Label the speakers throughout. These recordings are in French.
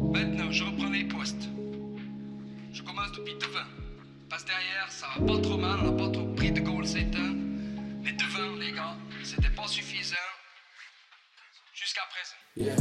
Speaker 1: Maintenant, je reprends les postes. Je commence depuis devant. Passe derrière, ça va pas trop mal, on n'a pas trop pris de goal c'est un. Mais devant, les gars, c'était pas suffisant. Jusqu'à présent.
Speaker 2: Yeah.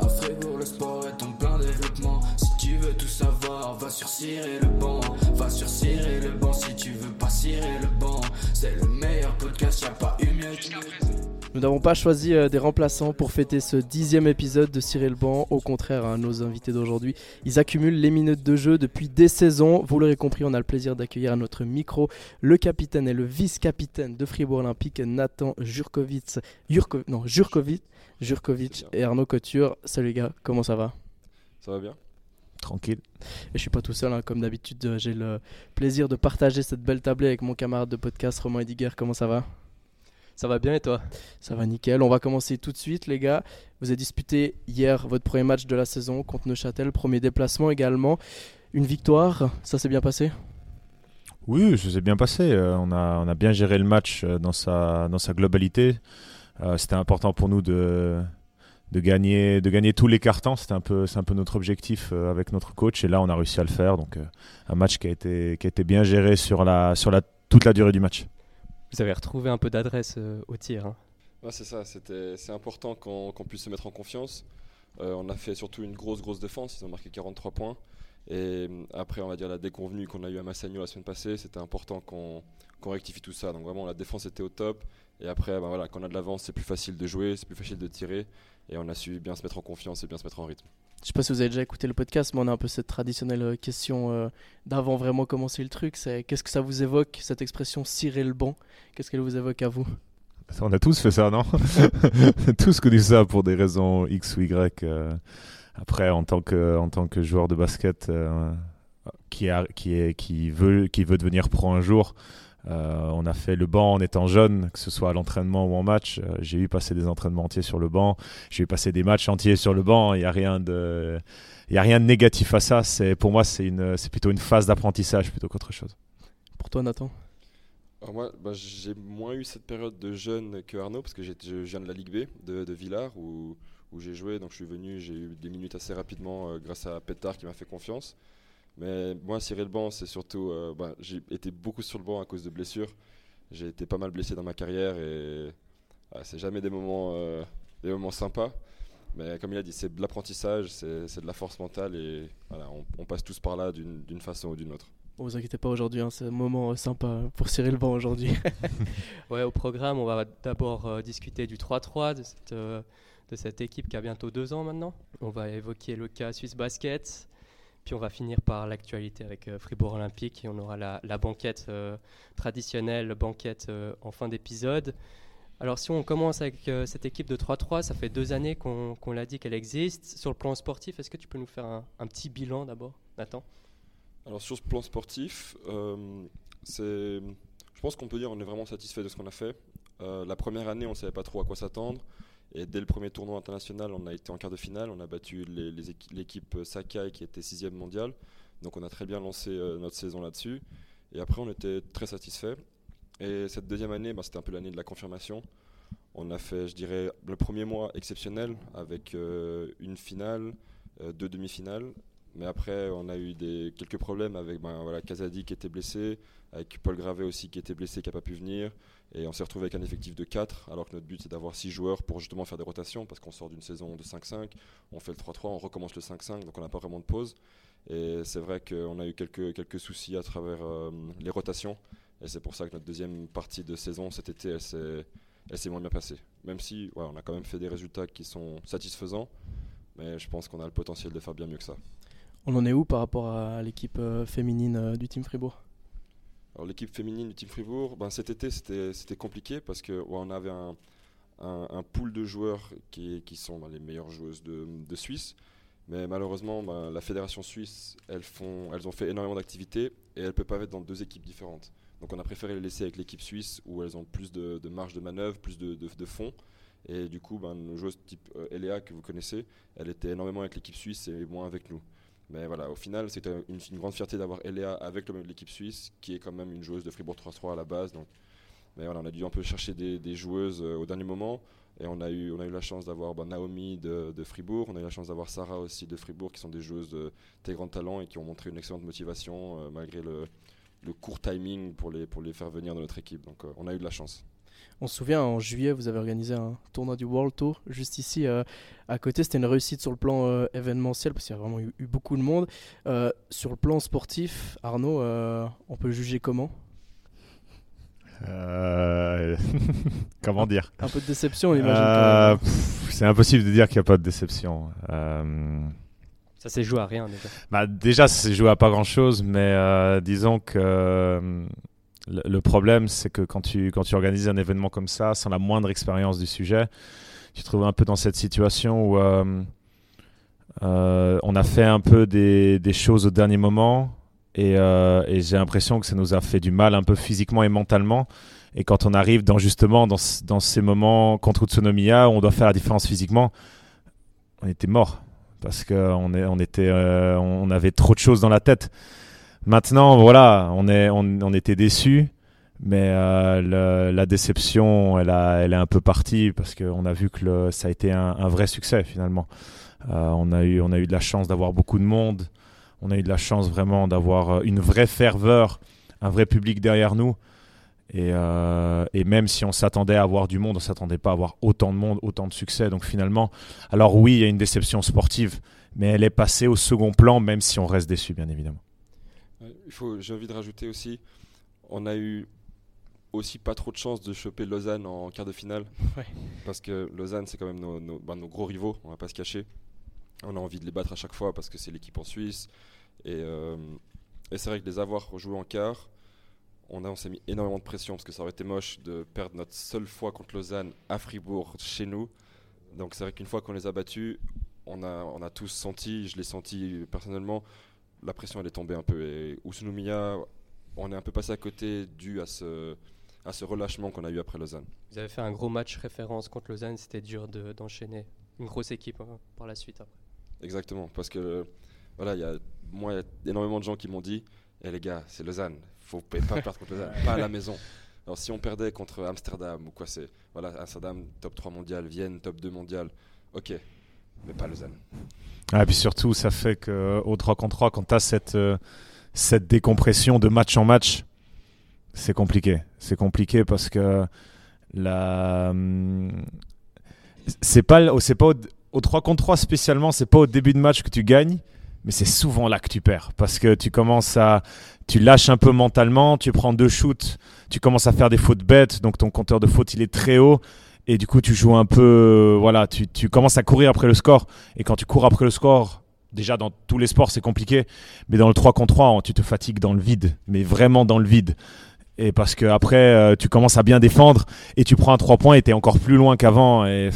Speaker 2: À Fribourg, le sport est en plein développement. Si tu veux tout savoir, va sur Cirer le banc. Va sur Cirer le banc si tu veux pas cirer le banc. C'est le meilleur podcast, y'a pas eu mieux.
Speaker 1: Jusqu'à présent.
Speaker 3: Nous n'avons pas choisi euh, des remplaçants pour fêter ce dixième épisode de Cyril Ban. Au contraire, hein, nos invités d'aujourd'hui, ils accumulent les minutes de jeu depuis des saisons. Vous l'aurez compris, on a le plaisir d'accueillir à notre micro le capitaine et le vice-capitaine de Fribourg Olympique, Nathan Jurkovic, Jurko- non, Jurkovic, Jurkovic et Arnaud Couture. Salut les gars, comment ça va?
Speaker 4: Ça va bien
Speaker 5: Tranquille.
Speaker 3: Et je suis pas tout seul, hein, comme d'habitude, euh, j'ai le plaisir de partager cette belle tablée avec mon camarade de podcast Romain Ediger. Comment ça va?
Speaker 6: Ça va bien et toi?
Speaker 3: Ça va nickel. On va commencer tout de suite, les gars. Vous avez disputé hier votre premier match de la saison contre Neuchâtel, premier déplacement également. Une victoire, ça s'est bien passé?
Speaker 5: Oui, ça s'est bien passé. Euh, on, a, on a bien géré le match euh, dans sa, dans sa globalité. Euh, C'était important pour nous de, de, gagner, de gagner tous les cartons. C'était un peu, c'est un peu notre objectif avec notre coach. Et là, on a réussi à le faire. Donc, un match qui a été, qui a été bien géré sur, la, sur la, toute la durée du match.
Speaker 6: Vous avez retrouvé un peu d'adresse euh, au tir. hein.
Speaker 4: C'est ça, c'est important qu'on puisse se mettre en confiance. Euh, on a fait surtout une grosse, grosse défense. Ils ont marqué 43 points. Et euh, après, on va dire la déconvenue qu'on a eu à Massagno la semaine passée, c'était important qu'on qu'on rectifie tout ça. Donc vraiment, la défense était au top. Et après, ben voilà, quand on a de l'avance, c'est plus facile de jouer, c'est plus facile de tirer. Et on a su bien se mettre en confiance et bien se mettre en rythme.
Speaker 3: Je sais pas si vous avez déjà écouté le podcast, mais on a un peu cette traditionnelle euh, question euh, d'avant vraiment commencer le truc. Qu'est-ce que ça vous évoque, cette expression cirer le banc Qu'est-ce qu'elle vous évoque à vous?
Speaker 5: On a tous fait ça, non Tous connu ça pour des raisons X ou Y. euh. Après, en tant que, joueur de basket qui veut devenir pro un jour, euh, on a fait le banc en étant jeune, que ce soit à l'entraînement ou en match. Euh, J'ai eu passer des entraînements entiers sur le banc. J'ai eu passer des matchs entiers sur le banc. Il n'y a rien de... Il y a rien de négatif à ça. C'est pour moi, c'est une, c'est plutôt une phase d'apprentissage plutôt qu'autre chose.
Speaker 3: Pour toi, Nathan?
Speaker 4: Alors moi, bah, j'ai moins eu cette période de jeune que Arnaud parce que j'ai- je viens de la Ligue B de, de Villars où, où j'ai joué. Donc je suis venu, j'ai eu des minutes assez rapidement euh, grâce à Pétard qui m'a fait confiance. Mais moi, Cyril banc, c'est surtout, euh, bah, j'ai été beaucoup sur le banc à cause de blessures. J'ai été pas mal blessé dans ma carrière et ah, c'est jamais des moments, euh, des moments sympas. Mais comme il a dit, c'est de l'apprentissage, c'est c'est de la force mentale et voilà, on, on passe tous par là d'une d'une façon ou d'une autre.
Speaker 3: Bon, vous inquiétez pas aujourd'hui, hein, c'est un moment euh, sympa pour cirer le banc aujourd'hui.
Speaker 6: Ouais, au programme, on va d'abord euh, discuter du 3-3, de cette, euh, de cette équipe qui a bientôt deux ans maintenant. On va évoquer le cas Suisse Basket, puis on va finir par l'actualité avec euh, Fribourg Olympique et on aura la, banquette euh, traditionnelle, banquette euh, en fin d'épisode. Alors si on commence avec cette équipe de 3-3, ça fait deux années qu'on qu'on l'a dit qu'elle existe. Sur le plan sportif, est-ce que tu peux nous faire un, un petit bilan d'abord, Nathan?
Speaker 4: Alors sur ce plan sportif, je pense qu'on peut dire on est vraiment satisfait de ce qu'on a fait. La première année, on ne savait pas trop à quoi s'attendre. Et dès le premier tournoi international, on a été en quart de finale. On a battu l'équipe Sakai qui était sixième mondiale. Donc on a très bien lancé euh, notre saison là-dessus. Et après, on était très satisfait. Et cette deuxième année, bah, c'était un peu l'année de la confirmation. On a fait, je dirais, le premier mois exceptionnel avec euh, une finale, euh, deux demi-finales. Mais après, on a eu quelques problèmes avec ben, voilà, Kazadi qui était blessé, avec Paul Gravet aussi qui était blessé, qui n'a pas pu venir. Et on s'est retrouvé avec un effectif de 4, alors que notre but c'est d'avoir 6 joueurs pour justement faire des rotations, parce qu'on sort d'une saison de 5-5, on fait le 3-3, on recommence le 5-5, donc on n'a pas vraiment de pause. Et c'est vrai qu'on a eu quelques, quelques soucis à travers euh, les rotations. Et c'est pour ça que notre deuxième partie de saison cet été, elle s'est, moins bien passée. Même si on a quand même fait des résultats qui sont satisfaisants, mais je pense qu'on a le potentiel de faire bien mieux que ça.
Speaker 3: On en est où par rapport à l'équipe euh, féminine euh, du Team Fribourg?
Speaker 4: Alors l'équipe féminine du Team Fribourg, ben, cet été c'était compliqué parce que avait un, un, pool de joueurs qui, qui sont ben, les meilleures joueuses de, de Suisse. Mais malheureusement, ben, la fédération suisse, elles, font, elles ont fait énormément d'activités et elles ne peuvent pas être dans deux équipes différentes. Donc on a préféré les laisser avec l'équipe suisse où elles ont plus de, marge de manœuvre, plus de, de, de fonds. Et du coup, ben, nos joueuses type euh, Eléa que vous connaissez, elle était énormément avec l'équipe suisse et moins avec nous. Mais voilà, au final, c'était une, grande fierté d'avoir Eléa avec l'équipe suisse, qui est quand même une joueuse de Fribourg 3-3 à la base. Donc, mais voilà, on a dû un peu chercher des, joueuses euh, au dernier moment. Et on a eu, on a eu la chance d'avoir bah, Naomi de, Fribourg, on a eu la chance d'avoir Sarah aussi de Fribourg, qui sont des joueuses de très grand talent et qui ont montré une excellente motivation euh, malgré le, le court timing pour les, pour les faire venir dans notre équipe. Donc euh, on a eu de la chance.
Speaker 3: On se souvient, en juillet, vous avez organisé un tournoi du World Tour juste ici euh, à côté. C'était une réussite sur le plan euh, événementiel parce qu'il y a vraiment eu, eu beaucoup de monde. Euh, sur le plan sportif, Arnaud, euh, on peut juger comment?
Speaker 5: Euh, Comment dire?
Speaker 3: Un peu de déception, on imagine.
Speaker 5: Euh, C'est impossible de dire qu'il n'y a pas de déception. Euh,
Speaker 6: Ça s'est joué à rien déjà.
Speaker 5: Bah, déjà, c'est joué à pas grand chose, mais euh, disons que euh, le, problème, c'est que quand tu, quand tu organises un événement comme ça, sans la moindre expérience du sujet, tu te trouves un peu dans cette situation où euh, euh, on a fait un peu des, des choses au dernier moment et, euh, et j'ai l'impression que ça nous a fait du mal un peu physiquement et mentalement. Et quand on arrive dans justement dans, dans ces moments contre Utsunomiya où on doit faire la différence physiquement, on était mort parce qu'on on on avait trop de choses dans la tête. Maintenant, voilà, on, est, on, était déçus, mais euh, la déception, elle, a, elle est un peu partie parce qu'on a vu que ça a été un, vrai succès finalement. Euh, on, a eu, on a eu de la chance d'avoir beaucoup de monde, on a eu de la chance vraiment d'avoir euh, une vraie ferveur, un vrai public derrière nous. Et, et même si on s'attendait à avoir du monde, on s'attendait pas à avoir autant de monde, autant de succès. Donc finalement, alors oui, il y a une déception sportive, mais elle est passée au second plan, même si on reste déçu, bien évidemment.
Speaker 4: Ouais, il faut, j'ai envie de rajouter aussi, on a eu aussi pas trop de chance de choper Lausanne en quart de finale.
Speaker 3: Ouais.
Speaker 4: Parce que Lausanne, c'est quand même nos, nos- nos gros rivaux, on va pas se cacher. On a envie de les battre à chaque fois parce que c'est l'équipe en Suisse. Et, euh, et c'est vrai que les avoir joués en quart, on, a, on s'est mis énormément de pression parce que ça aurait été moche de perdre notre seule fois contre Lausanne à Fribourg, chez nous. Donc c'est vrai qu'une fois qu'on les a battus, on a, on a tous senti, je l'ai senti personnellement, la pression elle est tombée un peu. Et Usunomiya, on est un peu passé à côté dû à ce, à ce relâchement qu'on a eu après Lausanne.
Speaker 6: Vous avez fait un gros match référence contre Lausanne, c'était dur de- d'enchaîner une grosse équipe hein, par la suite. après.
Speaker 4: Exactement, parce que voilà, il y a, moi, il y a énormément de gens qui m'ont dit Eh les gars, c'est Lausanne, faut pas pas perdre contre Lausanne, pas à la maison. Alors si on perdait contre Amsterdam ou quoi, c'est voilà, Amsterdam top 3 mondial, Vienne top 2 mondial, ok, mais pas Lausanne.
Speaker 5: Ah, et puis surtout, ça fait qu'au 3 contre 3, quand tu as cette, euh, cette décompression de match en match, c'est compliqué. C'est compliqué parce que la. hum, C'est pas, pas au, au 3 contre 3 spécialement, c'est pas au début de match que tu gagnes, mais c'est souvent là que tu perds parce que tu commences à. Tu lâches un peu mentalement, tu prends deux shoots, tu commences à faire des fautes bêtes, donc ton compteur de fautes il est très haut. Et du coup, tu joues un peu. euh, Voilà, tu, tu commences à courir après le score. Et quand tu cours après le score, déjà dans tous les sports, c'est compliqué. Mais dans le 3 contre 3, tu te fatigues dans le vide. Mais vraiment dans le vide. Et parce que après, euh, tu commences à bien défendre et tu prends un 3 points et tu es encore plus loin qu'avant. Et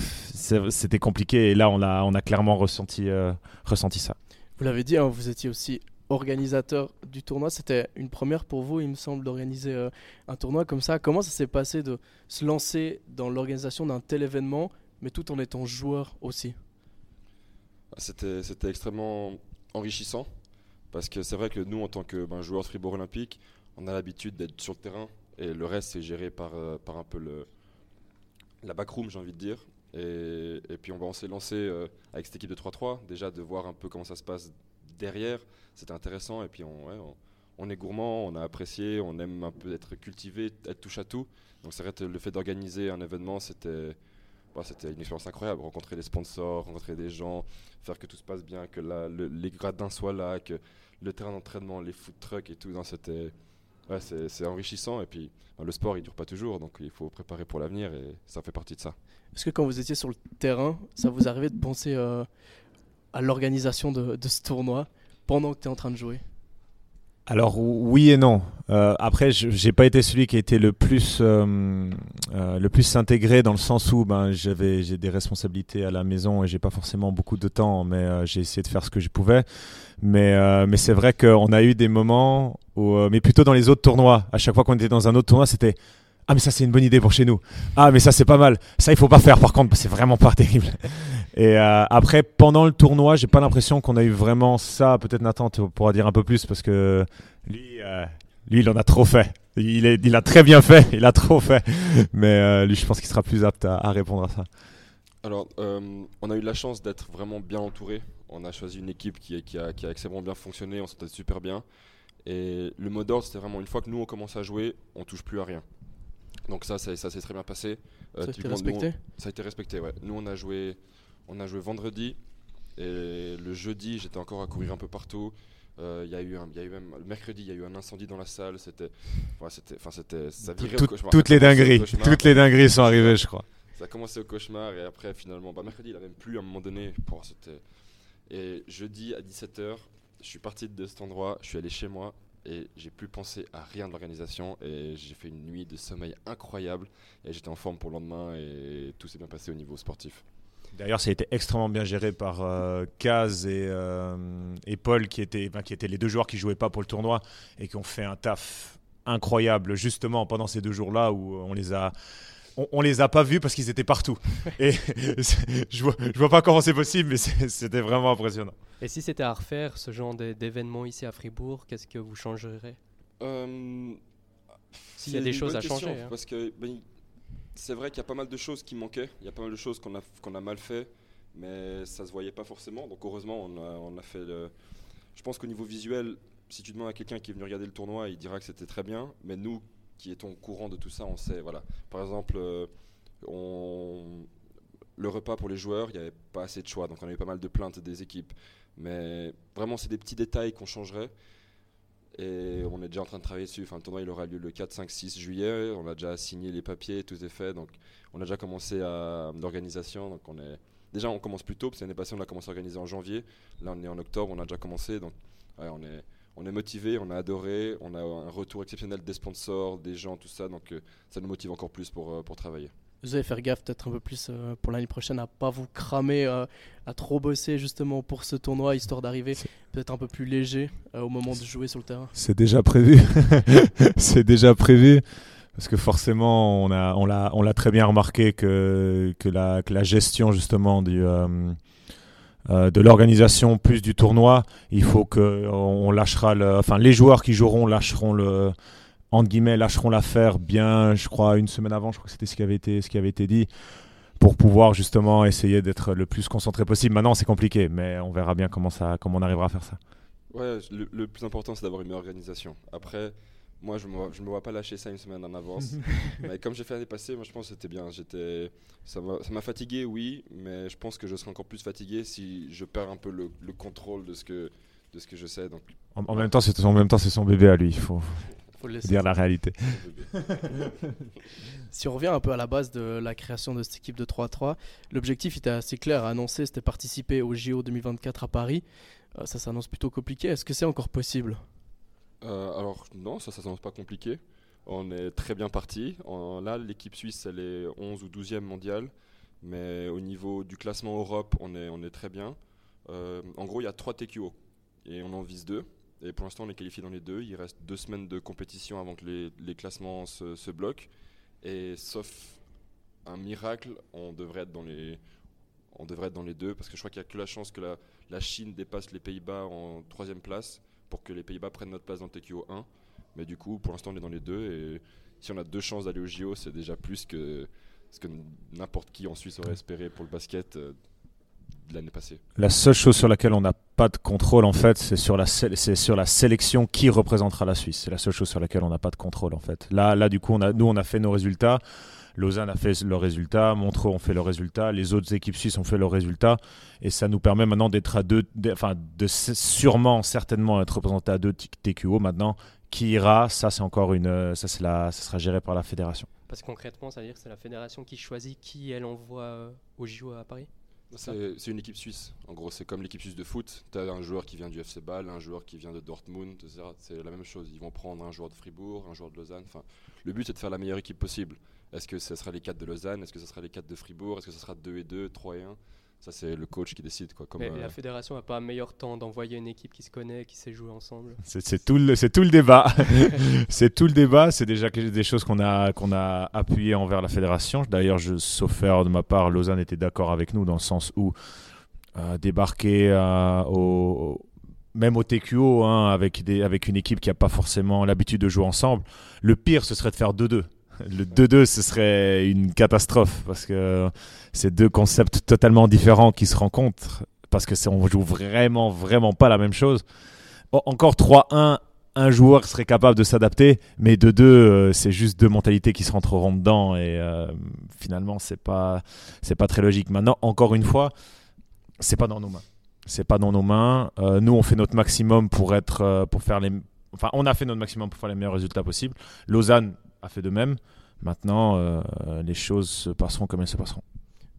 Speaker 5: c'était compliqué. Et là, on a, on a clairement ressenti, euh, ressenti ça.
Speaker 3: Vous l'avez dit, hein, vous étiez aussi organisateur du tournoi. C'était une première pour vous, il me semble, d'organiser euh, un tournoi comme ça. Comment ça s'est passé de se lancer dans l'organisation d'un tel événement, mais tout en étant joueur aussi?
Speaker 4: C'était extrêmement enrichissant parce que c'est vrai que nous, en tant que ben, joueurs de Fribourg Olympique, on a l'habitude d'être sur le terrain et le reste, c'est géré par, euh, par un peu la backroom, j'ai envie de dire. Et, puis on, va- on s'est lancé euh, avec cette équipe de 3-3, déjà de voir un peu comment ça se passe derrière, c'était intéressant. Et puis on, on, est gourmand, on a apprécié, on aime un peu être cultivé, être touche à tout. Donc c'est vrai que le fait d'organiser un événement, c'était bah, c'était une expérience incroyable. Rencontrer des sponsors, rencontrer des gens, faire que tout se passe bien, que les gradins soient là, que le terrain d'entraînement, les food trucks et tout, c'était c'est enrichissant. Et puis ben, le sport, il dure pas toujours, donc il faut préparer pour l'avenir et ça fait partie de ça.
Speaker 3: Est-ce que quand vous étiez sur le terrain, ça vous arrivait de penser euh, à l'organisation de ce tournoi? Pendant que tu es en train de jouer
Speaker 5: Alors oui et non. Euh, après, je j'ai pas été celui qui a été le plus euh, euh, le plus intégré dans le sens où ben j'avais j'ai des responsabilités à la maison et j'ai pas forcément beaucoup de temps, mais euh, j'ai essayé de faire ce que je pouvais. Mais mais c'est vrai qu'on a eu des moments mais plutôt dans les autres tournois. À chaque fois qu'on était dans un autre tournoi, c'était ah mais ça c'est une bonne idée pour chez nous. Ah mais ça c'est pas mal. Ça il faut pas faire par contre, c'est vraiment pas terrible. Et euh, après pendant le tournoi, j'ai pas l'impression qu'on a eu vraiment ça. Peut-être Nathan tu pourras dire un peu plus parce que lui, euh, lui il en a trop fait. il, est, il a très bien fait, il a trop fait. Mais euh, lui, je pense qu'il sera plus apte à, répondre à ça.
Speaker 4: Alors, on a eu la chance d'être vraiment bien entouré. On a choisi une équipe qui, qui, a, qui a extrêmement bien fonctionné, on s'entendait super bien. Et le mot d'ordre, c'était vraiment une fois que nous on commence à jouer, on touche plus à rien. Donc ça, ça, ça s'est très bien passé. Euh,
Speaker 3: Ça a été
Speaker 4: typiquement, nous,
Speaker 3: respecté
Speaker 4: on- ça a été respecté, ouais. Nous, on a joué, on a joué vendredi et le jeudi, j'étais encore à courir un peu partout. Euh, Il y a eu, un- il y a eu même le mercredi, il y a eu un incendie dans la salle. C'était, ouais, c'était, enfin, c'était, ça virait au
Speaker 5: Tout-
Speaker 4: cauchemar.
Speaker 5: toutes les dingueries, toutes les dingueries sont arrivées, je crois.
Speaker 4: Ça a commencé au cauchemar et après finalement, bah, mercredi il a même plus à un moment donné. Et jeudi à 17h, je suis parti de cet endroit, je suis allé chez moi et j'ai plus pensé à rien de l'organisation et j'ai fait une nuit de sommeil incroyable et j'étais en forme pour le lendemain et tout s'est bien passé au niveau sportif.
Speaker 5: D'ailleurs, ça a été extrêmement bien géré par euh, Kaz et, euh, et Paul, qui étaient, qui étaient les deux joueurs qui jouaient pas pour le tournoi et qui ont fait un taf incroyable justement pendant ces deux jours-là où on les a. On, on les a pas vus parce qu'ils étaient partout. Et je vois, je vois pas comment c'est possible, mais c'était vraiment impressionnant.
Speaker 6: Et si c'était à refaire, ce genre d'é- d'événement ici à Fribourg, qu'est-ce que vous changerez?
Speaker 4: Euh,
Speaker 6: S'il y a des choses à changer,
Speaker 4: question,
Speaker 6: hein.
Speaker 4: Parce que ben, c'est vrai qu'il y a pas mal de choses qui manquaient, il y a pas mal de choses qu'on a, qu'on a mal fait, mais ça se voyait pas forcément. Donc heureusement, on a, on a fait le. Je pense qu'au niveau visuel, si tu demandes à quelqu'un qui est venu regarder le tournoi, il dira que c'était très bien. Mais nous, qui étions au courant de tout ça, on sait. Voilà. Par exemple, euh, on... le repas pour les joueurs, il n'y avait pas assez de choix. Donc on a eu pas mal de plaintes des équipes. Mais vraiment, c'est des petits détails qu'on changerait. Et on est déjà en train de travailler dessus. Enfin, le tournoi il aura lieu le 4, 5, 6 juillet. On a déjà signé les papiers, tout est fait. Donc on a déjà commencé à l'organisation. Donc on est déjà on commence plus tôt parce que l'année passée on a commencé à organiser en janvier. Là on est en octobre, on a déjà commencé. Donc on est on est motivé, on a adoré, on a un retour exceptionnel des sponsors, des gens, tout ça. Donc euh, ça nous motive encore plus pour, euh, pour travailler.
Speaker 3: Vous allez faire gaffe peut-être un peu plus euh, pour l'année prochaine à pas vous cramer, euh, à trop bosser justement pour ce tournoi, histoire d'arriver peut-être un peu plus léger euh, au moment de jouer sur le terrain.
Speaker 5: C'est déjà prévu. c'est déjà prévu. Parce que forcément, on a, on l'a, on l'a très bien remarqué que, que, la, que la gestion justement du, euh, de l'organisation plus du tournoi, il faut que on lâchera le, enfin les joueurs qui joueront lâcheront le, entre guillemets, lâcheront l'affaire bien, je crois une semaine avant, je crois que c'était ce qui avait été, ce qui avait été dit, pour pouvoir justement essayer d'être le plus concentré possible. Maintenant, c'est compliqué, mais on verra bien comment ça, comment on arrivera à faire ça.
Speaker 4: Ouais, le, le plus important c'est d'avoir une organisation. Après, moi je me, je me vois pas lâcher ça une semaine en avance. mais comme j'ai fait l'année passée, moi je pense que c'était bien. J'étais, ça m'a fatigué, oui, mais je pense que je serai encore plus fatigué si je perds un peu le, le contrôle de ce que de ce que je sais. Donc,
Speaker 5: En, en même temps, c'est en même temps, c'est son bébé à lui. Il faut
Speaker 3: Faut le laisser.
Speaker 5: dire la réalité.
Speaker 3: Si on revient un peu à la base de la création de cette équipe de 3-3, l'objectif était assez clair à annoncer, c'était participer au JO 2024 à Paris. Euh, ça s'annonce plutôt compliqué. Est-ce que c'est encore possible?
Speaker 4: Alors non, ça, ça s'annonce pas compliqué. On est très bien parti. Là, l'équipe suisse, elle est 11 ou 12e mondiale. Mais au niveau du classement Europe, on est, très bien. Euh, en gros, il y a 3 TQO. Et on en vise 2. Et pour l'instant, on est qualifié dans les deux. Il reste deux semaines de compétition avant que les, classements se, bloquent. Et sauf un miracle, on devrait être dans les, deux. Parce que je crois qu'il n'y a que la chance que la Chine dépasse les Pays-Bas en troisième place pour que les Pays-Bas prennent notre place dans le TQO 1. Mais du coup, pour l'instant, on est dans les deux. Et si on a deux chances d'aller au JO, c'est déjà plus que ce que n'importe qui en Suisse aurait espéré pour le basket euh, de l'année passée.
Speaker 5: La seule chose sur laquelle on n'a pas de contrôle, en fait, c'est sur, la sélection qui représentera la Suisse. C'est la seule chose sur laquelle on n'a pas de contrôle, en fait. Là, là du coup, nous, on a fait nos résultats. Lausanne a fait leurs résultats, Montreux ont fait leurs résultats, les autres équipes suisses ont fait leurs résultats, et ça nous permet maintenant d'être à deux, d'- enfin, de sûrement, certainement être représenté à deux TQO. Maintenant, qui ira, ça, c'est encore une, ça, c'est la, ça sera géré par la fédération.
Speaker 6: Parce que concrètement, ça veut dire que c'est la fédération qui choisit qui elle envoie euh, au JO à Paris?
Speaker 4: C'est c'est une équipe suisse. En gros, c'est comme l'équipe suisse de foot. Tu as un joueur qui vient du FC Bâle, un joueur qui vient de Dortmund, etc. C'est la même chose. Ils vont prendre un joueur de Fribourg, un joueur de Lausanne. Enfin, le but, c'est de faire la meilleure équipe possible. Est-ce que ce sera les 4 de Lausanne? Est-ce que ce sera les 4 de Fribourg? Est-ce que ce sera 2 et 2, 3 et 1 Ça, c'est le coach qui décide. Quoi, comme,
Speaker 6: Mais
Speaker 4: euh,
Speaker 6: la fédération n'a pas un meilleur temps d'envoyer une équipe qui se connaît, qui sait jouer ensemble?
Speaker 5: C'est tout, le- c'est tout le débat. c'est tout le débat. C'est déjà des choses qu'on a, qu'on a appuyées envers la fédération. D'ailleurs, sauf erreur de ma part, Lausanne était d'accord avec nous dans le sens où euh, débarquer euh, au, même au TQO, hein, avec, des, avec une équipe qui n'a pas forcément l'habitude de jouer ensemble, le pire, ce serait de faire 2-2. Le 2-2, ce serait une catastrophe parce que c'est deux concepts totalement différents qui se rencontrent parce que on joue vraiment, vraiment pas la même chose. Encore 3-1, un joueur serait capable de s'adapter, mais de deux, euh, c'est juste deux mentalités qui se rentreront dedans et euh, finalement, c'est pas, pas très logique. Maintenant, encore une fois, c'est pas dans nos mains. C'est pas dans nos mains. Euh, nous, on fait notre maximum pour être, pour faire les, enfin, on a fait notre maximum pour faire les meilleurs résultats possibles. Lausanne a fait de même. Maintenant, les choses se passeront comme elles se passeront.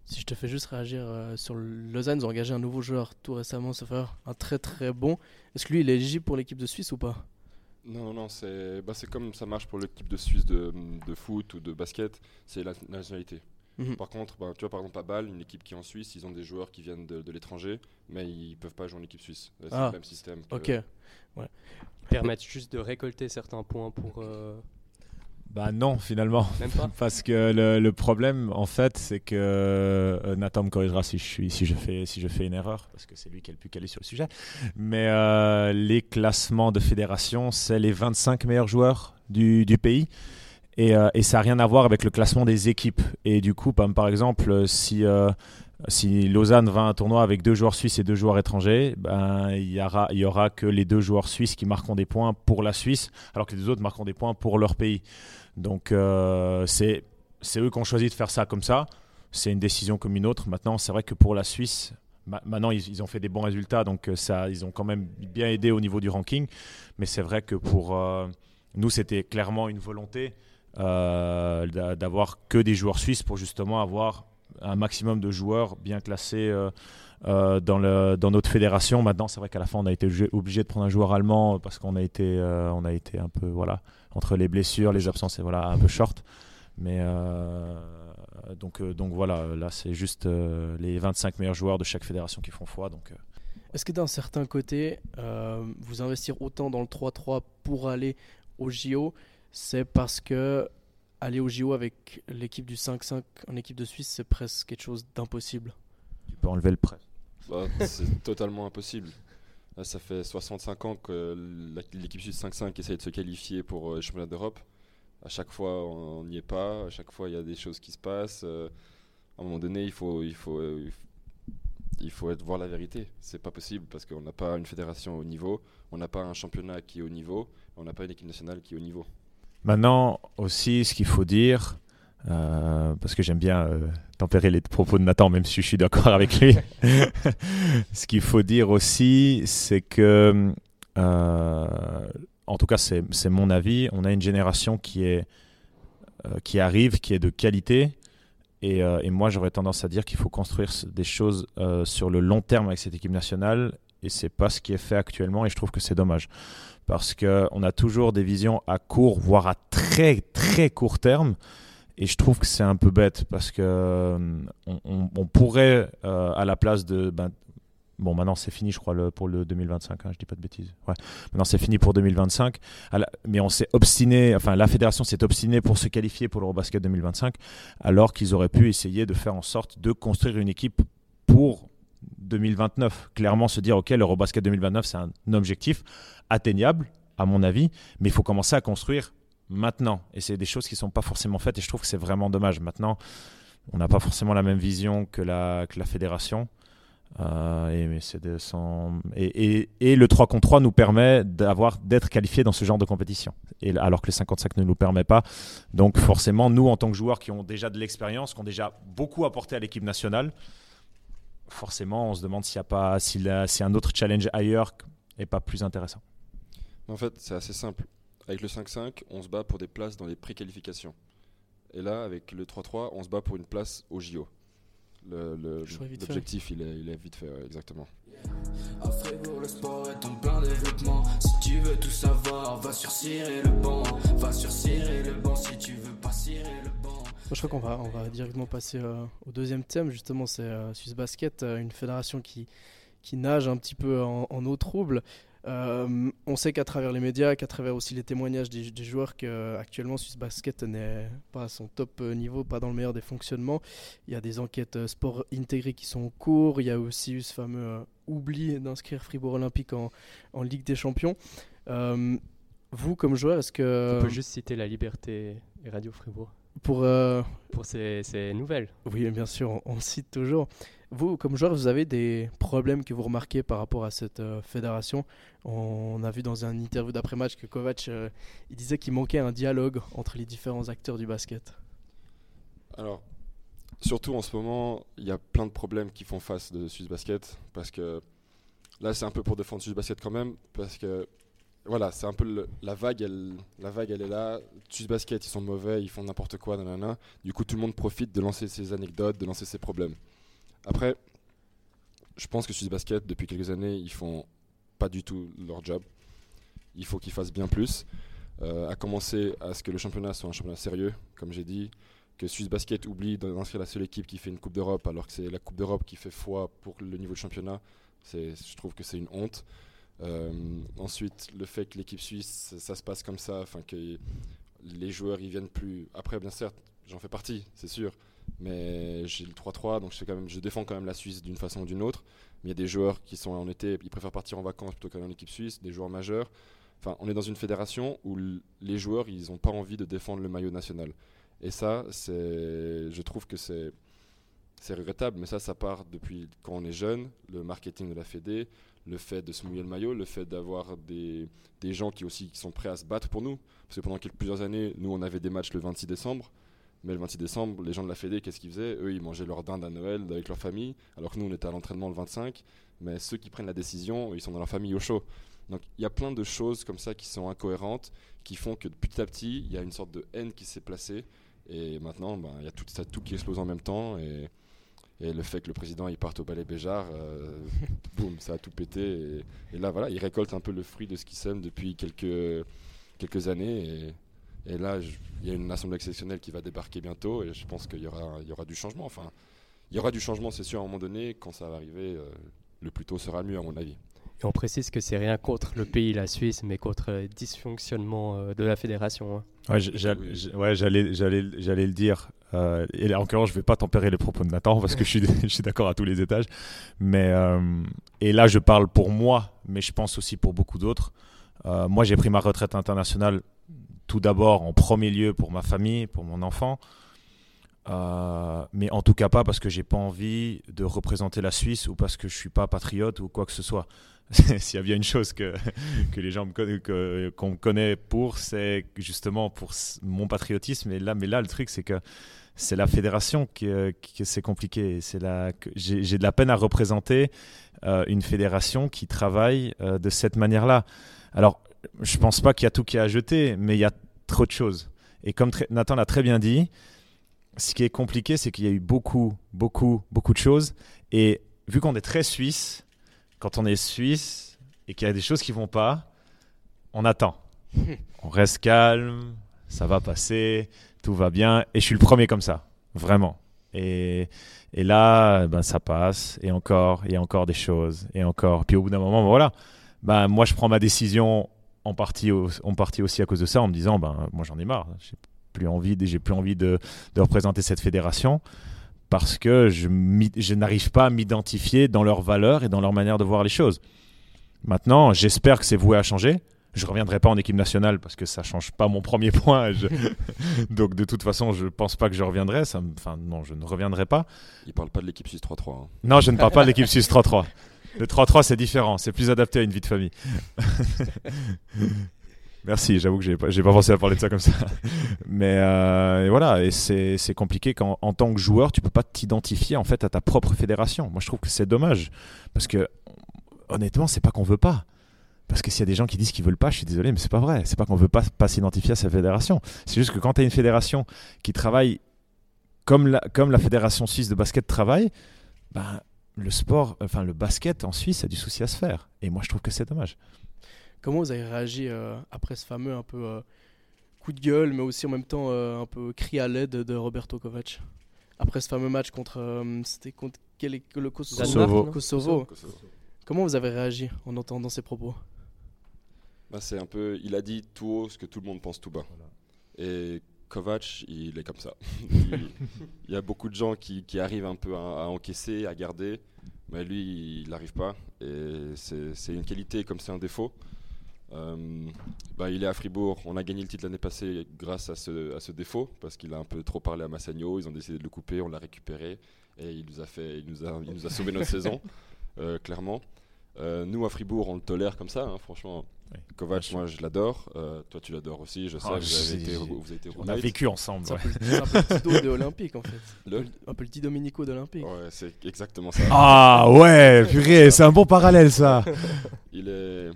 Speaker 3: Si je te fais juste réagir sur Lausanne, ils ont engagé un nouveau joueur tout récemment, ça fait un très très bon. Est-ce que lui, il est éligible pour l'équipe de Suisse ou pas?
Speaker 4: Non, non, c'est bah, comme ça marche pour l'équipe de Suisse de, de, foot ou de basket, c'est la nationalité. Mhm. Par contre, bah, tu vois, par exemple, à Bâle, une équipe qui est en Suisse, ils ont des joueurs qui viennent de, de l'étranger, mais ils peuvent pas jouer en équipe suisse. C'est ah. le même système.
Speaker 3: Ok.
Speaker 6: Ouais. Permettre juste de récolter certains points pour. Euh,
Speaker 5: bah non, finalement.
Speaker 6: Même pas.
Speaker 5: Parce que le, le, problème, en fait, c'est que euh, Nathan me corrigera si je, suis, si, je fais, si je fais une erreur, parce que c'est lui qui est le plus calé sur le sujet. Mais euh, les classements de fédération, c'est les 25 meilleurs joueurs du, du pays. Et, euh, et, ça n'a rien à voir avec le classement des équipes. Et du coup, par exemple, si si Lausanne va à un tournoi avec deux joueurs suisses et deux joueurs étrangers, ben, il n'y aura, y aura que les deux joueurs suisses qui marqueront des points pour la Suisse, alors que les deux autres marqueront des points pour leur pays. Donc euh, c'est eux qui ont choisi de faire ça comme ça. C'est une décision comme une autre. Maintenant, c'est vrai que pour la Suisse, maintenant ils, ont fait des bons résultats, donc euh, ça, ils ont quand même bien aidé au niveau du ranking. Mais c'est vrai que pour euh, nous, c'était clairement une volonté d'avoir que des joueurs suisses pour justement avoir un maximum de joueurs bien classés euh, euh, dans, notre fédération. Maintenant, c'est vrai qu'à la fin, on a été obligé, de prendre un joueur allemand parce qu'on a été, euh, a été un peu, voilà, entre les blessures, les absences, et voilà, un peu short. Mais donc, donc voilà, là, c'est juste les 25 meilleurs joueurs de chaque fédération qui font foi. Donc,
Speaker 3: Est-ce que d'un certain côté, vous investir autant dans le 3-3 pour aller au JO, c'est parce que aller au JO avec l'équipe du 5-5 en équipe de Suisse, c'est presque quelque chose d'impossible.
Speaker 5: Tu peux enlever le prêt.
Speaker 4: Bah, c'est totalement impossible. ça fait 65 ans que l'équipe suisse 5-5 essaye de se qualifier pour euh, les championnats d'Europe. À chaque fois, on n'y est pas. À chaque fois, il y a des choses qui se passent. Euh, à un moment donné, il faut, il faut, euh, il faut être, voir la vérité. C'est pas possible parce qu'on n'a pas une fédération au niveau, on n'a pas un championnat qui est au niveau, on n'a pas une équipe nationale qui est au niveau.
Speaker 5: Maintenant, aussi, ce qu'il faut dire, euh, parce que j'aime bien euh, tempérer les propos de Nathan, même si je suis d'accord avec lui. ce qu'il faut dire aussi, c'est que, euh, en tout cas, c'est mon avis, on a une génération qui, est, qui arrive, qui est de qualité. Et, et moi, j'aurais tendance à dire qu'il faut construire des choses sur le long terme avec cette équipe nationale. Et c'est pas ce qui est fait actuellement, et je trouve que c'est dommage parce qu'on a toujours des visions à court, voire à très très court terme. Et je trouve que c'est un peu bête parce que euh, on, pourrait, euh, à la place de. Ben, bon, maintenant c'est fini, je crois, pour le 2025, hein, je dis pas de bêtises. Maintenant c'est fini pour 2025. mais on s'est obstiné, enfin la fédération s'est obstinée pour se qualifier pour l'Eurobasket 2025, alors qu'ils auraient pu essayer de faire en sorte de construire une équipe pour 2029. Clairement se dire, ok, l'Eurobasket 2029, c'est un objectif atteignable, à mon avis, mais il faut commencer à construire maintenant. Et c'est des choses qui ne sont pas forcément faites et je trouve que c'est vraiment dommage. Maintenant, on n'a pas forcément la même vision que la, fédération. Euh, et, et, le 3 contre 3 nous permet d'être qualifiés dans ce genre de compétition, et, alors que le 55 ne nous permet pas. Donc forcément, nous, en tant que joueurs qui ont déjà de l'expérience, qui ont déjà beaucoup apporté à l'équipe nationale, forcément, on se demande s'il n'y a pas s'il y a un autre challenge ailleurs et pas plus intéressant.
Speaker 4: En fait, c'est assez simple. Avec le 5-5, on se bat pour des places dans les préqualifications. Et là, avec le 3-3, on se bat pour une place au JO. L'objectif, il, est, il est vite fait, exactement. À Fribourg, le sport est en plein développement. Si tu veux tout savoir, va sur
Speaker 3: cirer le banc. Va sur cirer le banc si tu veux pas cirer le banc. Je crois qu'on va, on va directement passer euh, au deuxième thème. Justement, c'est euh, Basket, euh, une fédération qui, nage un petit peu en, eau trouble. Euh, on sait qu'à travers les médias, qu'à travers aussi les témoignages des, joueurs, qu'actuellement Swiss Basket n'est pas à son top niveau, pas dans le meilleur des fonctionnements. Il y a des enquêtes sport intégrées qui sont en cours. Il y a aussi eu ce fameux oublie d'inscrire Fribourg Olympique en, en Ligue des Champions. Vous, comme joueur, est-ce que.
Speaker 6: On peut juste citer la Liberté et Radio Fribourg
Speaker 3: Pour. euh,
Speaker 6: pour ces, ces nouvelles.
Speaker 3: Oui, bien sûr, on, cite toujours. Vous, comme joueur, vous avez des problèmes que vous remarquez par rapport à cette euh, fédération? On a vu dans un interview d'après-match que Kovac euh, il disait qu'il manquait un dialogue entre les différents acteurs du basket.
Speaker 4: Alors, surtout en ce moment, il y a plein de problèmes qui font face de Swiss Basket. Parce que là, c'est un peu pour défendre Swiss Basket quand même. Parce que voilà, c'est un peu la vague, elle, la vague, elle est là. Swiss Basket, ils sont mauvais, ils font n'importe quoi, nanana. Du coup, tout le monde profite de lancer ses anecdotes, de lancer ses problèmes. Après, je pense que Swiss Basket, depuis quelques années, ils font pas du tout leur job. Il faut qu'ils fassent bien plus. Euh, à commencer à ce que le championnat soit un championnat sérieux, comme j'ai dit, que Swiss Basket oublie d'inscrire la seule équipe qui fait une Coupe d'Europe alors que c'est la Coupe d'Europe qui fait foi pour le niveau de championnat. Je trouve que c'est une honte. Euh, ensuite, le fait que l'équipe suisse, ça, se passe comme ça, enfin que les joueurs ils viennent plus. Après, bien certes, j'en fais partie, c'est sûr, mais j'ai le 3-3, donc je, défends quand même la Suisse d'une façon ou d'une autre. Mais il y a des joueurs qui sont en été, ils préfèrent partir en vacances plutôt qu'aller en équipe suisse, des joueurs majeurs. Enfin, on est dans une fédération où les joueurs, ils n'ont pas envie de défendre le maillot national. Et ça, je trouve que c'est, c'est regrettable, mais ça, ça part depuis quand on est jeune, le marketing de la Fédé, le fait de se mouiller le maillot, le fait d'avoir des, des gens qui aussi qui sont prêts à se battre pour nous. Parce que pendant quelques, plusieurs années, nous, on avait des matchs le 26 décembre. Mais le 26 décembre, les gens de la Fédé, qu'est-ce qu'ils faisaient? Eux, ils mangeaient leur dinde à Noël avec leur famille, alors que nous, on était à l'entraînement le 25. Mais ceux qui prennent la décision, ils sont dans leur famille au chaud. Donc il y a plein de choses comme ça qui sont incohérentes, qui font que petit à petit, il y a une sorte de haine qui s'est placée. Et maintenant, ben, il y a tout ça, tout qui explose en même temps. Et, et le fait que le président il parte au Palais Béjar, euh, boum, ça a tout pété. Et, et là, voilà, il récolte un peu le fruit de ce qu'il sème depuis quelques, quelques années. Et, et là, il y a une assemblée exceptionnelle qui va débarquer bientôt. Et je pense qu'il y aura, il y aura du changement. Enfin, il y aura du changement, c'est sûr, à un moment donné. Quand ça va arriver, euh, le plus tôt sera le mieux, à mon avis.
Speaker 6: Et on précise que c'est rien contre le pays, la Suisse, mais contre le dysfonctionnement euh, de la fédération. hein.
Speaker 5: Ouais, ouais, j'allais, j'allais, j'allais le dire. Euh, et là encore, je vais pas tempérer les propos de Nathan parce que je suis, d'accord à tous les étages. Mais euh, et là, je parle pour moi, mais je pense aussi pour beaucoup d'autres. Euh, moi, j'ai pris ma retraite internationale tout d'abord en premier lieu pour ma famille, pour mon enfant. Mais en tout cas pas parce que j'ai pas envie de représenter la Suisse ou parce que je suis pas patriote ou quoi que ce soit. S'il y a bien une chose que, que les gens me conna- que- qu'on me connaît pour, c'est justement pour mon patriotisme. Et là, mais là, le truc, c'est que c'est la fédération qui, euh, qui- c'est compliqué. J'ai, de la peine à représenter euh, une fédération qui travaille euh, de cette manière-là. Alors, je pense pas qu'il y a tout qui est à jeter, mais il y a trop de choses. Et comme Nathan l'a très bien dit, ce qui est compliqué, c'est qu'il y a eu beaucoup, beaucoup, beaucoup de choses. Et vu qu'on est très suisse, quand on est suisse et qu'il y a des choses qui vont pas, on attend. On reste calme, ça va passer, tout va bien. Et je suis le premier comme ça, vraiment. Et, et là, ben, ça passe, et encore, et encore des choses, et encore. Puis au bout d'un moment, ben, voilà. Ben, moi, je prends ma décision en partie, au- en partie aussi à cause de ça, en me disant, ben, moi, j'en ai marre. J'ai plus envie, j'ai plus envie de, de représenter cette fédération parce que je, n'arrive pas à m'identifier dans leurs valeurs et dans leur manière de voir les choses. Maintenant, j'espère que c'est voué à changer. Je reviendrai pas en équipe nationale parce que ça change pas mon premier point. Je- Donc de toute façon, je pense pas que je reviendrai. Ça me- Enfin non, je ne reviendrai pas.
Speaker 4: Il parle pas de l'équipe suisse 3-3. hein.
Speaker 5: Non, je ne parle pas de l'équipe suisse 3-3. Le 3-3, c'est différent. C'est plus adapté à une vie de famille. Merci, j'avoue que j'ai pas, pas pensé à parler de ça comme ça. Mais euh, voilà, et c'est, compliqué quand, en tant que joueur, tu peux pas t'identifier en fait à ta propre fédération. Moi, je trouve que c'est dommage parce que honnêtement, c'est pas qu'on veut pas. Parce que s'il y a des gens qui disent qu'ils veulent pas, je suis désolé, mais c'est pas vrai. C'est pas qu'on veut pas, pas s'identifier à sa fédération. C'est juste que quand tu as une fédération qui travaille comme la, comme la fédération suisse de basket travaille, ben, le sport, enfin le basket en Suisse a du souci à se faire. Et moi, je trouve que c'est dommage.
Speaker 3: Comment vous avez réagi euh, après ce fameux un peu euh, coup de gueule, mais aussi en même temps euh, un peu cri à l'aide de Roberto Kovac? Après ce fameux match contre. euh, C'était contre quel est le Kosovo? Kosovo. Comment vous avez réagi en entendant ces propos?
Speaker 4: Bah, c'est un peu, il a dit tout haut ce que tout le monde pense tout bas. Et Kovac, il est comme ça. il, il y a beaucoup de gens qui, qui arrivent un peu à, à encaisser, à garder. Mais lui, il n'arrive pas. Et c'est une qualité comme c'est un défaut. Euh, bah, il est à Fribourg. On a gagné le titre l'année passée grâce à ce, à ce défaut, parce qu'il a un peu trop parlé à Massagno. Ils ont décidé de le couper, on l'a récupéré. Et il nous a, fait, il nous a, il nous a sauvé notre saison, euh, clairement. Euh, nous, à Fribourg, on le tolère comme ça, hein, franchement. Kovac, moi je l'adore. toi, tu l'adores aussi. Je sais,
Speaker 5: Ah,
Speaker 4: vous,
Speaker 5: je
Speaker 4: avez été, vous avez été
Speaker 5: On a vécu ensemble.
Speaker 3: C'est un,
Speaker 5: ouais.
Speaker 3: peu, c'est un peu le petit dos de Olympique en fait.
Speaker 4: Le-
Speaker 3: Un peu le petit Domenico d'Olympique.
Speaker 4: Ouais, c'est exactement ça.
Speaker 5: Ah ouais, purée, c'est un bon parallèle ça.
Speaker 4: Il est.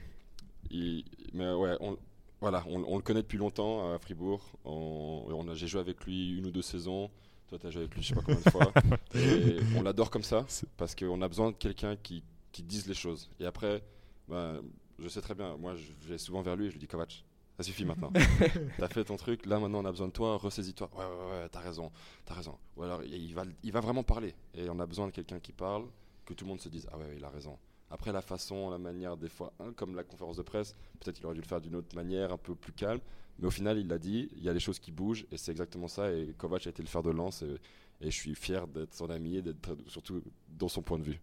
Speaker 4: il- Mais ouais, on, voilà, on, on le connaît depuis longtemps à Fribourg. On, j'ai joué avec lui une ou deux saisons. Toi, tu as joué avec lui je sais pas combien de fois. Et on l'adore comme ça parce qu'on a besoin de quelqu'un qui, qui dise les choses. Et après, ben, je sais très bien, moi, je vais souvent vers lui et je lui dis Kovac, ça suffit maintenant. T'as fait ton truc, là maintenant on a besoin de toi, ressaisis-toi. Ouais, ouais, ouais, t'as raison, t'as raison. Ou alors il va, il va vraiment parler. Et on a besoin de quelqu'un qui parle, que tout le monde se dise Ah ouais, il a raison. Après, la façon, la manière, des fois, hein, comme la conférence de presse, peut-être qu'il aurait dû le faire d'une autre manière, un peu plus calme. Mais au final, il l'a dit, il y a des choses qui bougent, et c'est exactement ça. Et Kovac a été le fer de lance, et, je suis fier d'être son ami, et d'être surtout dans son point de vue.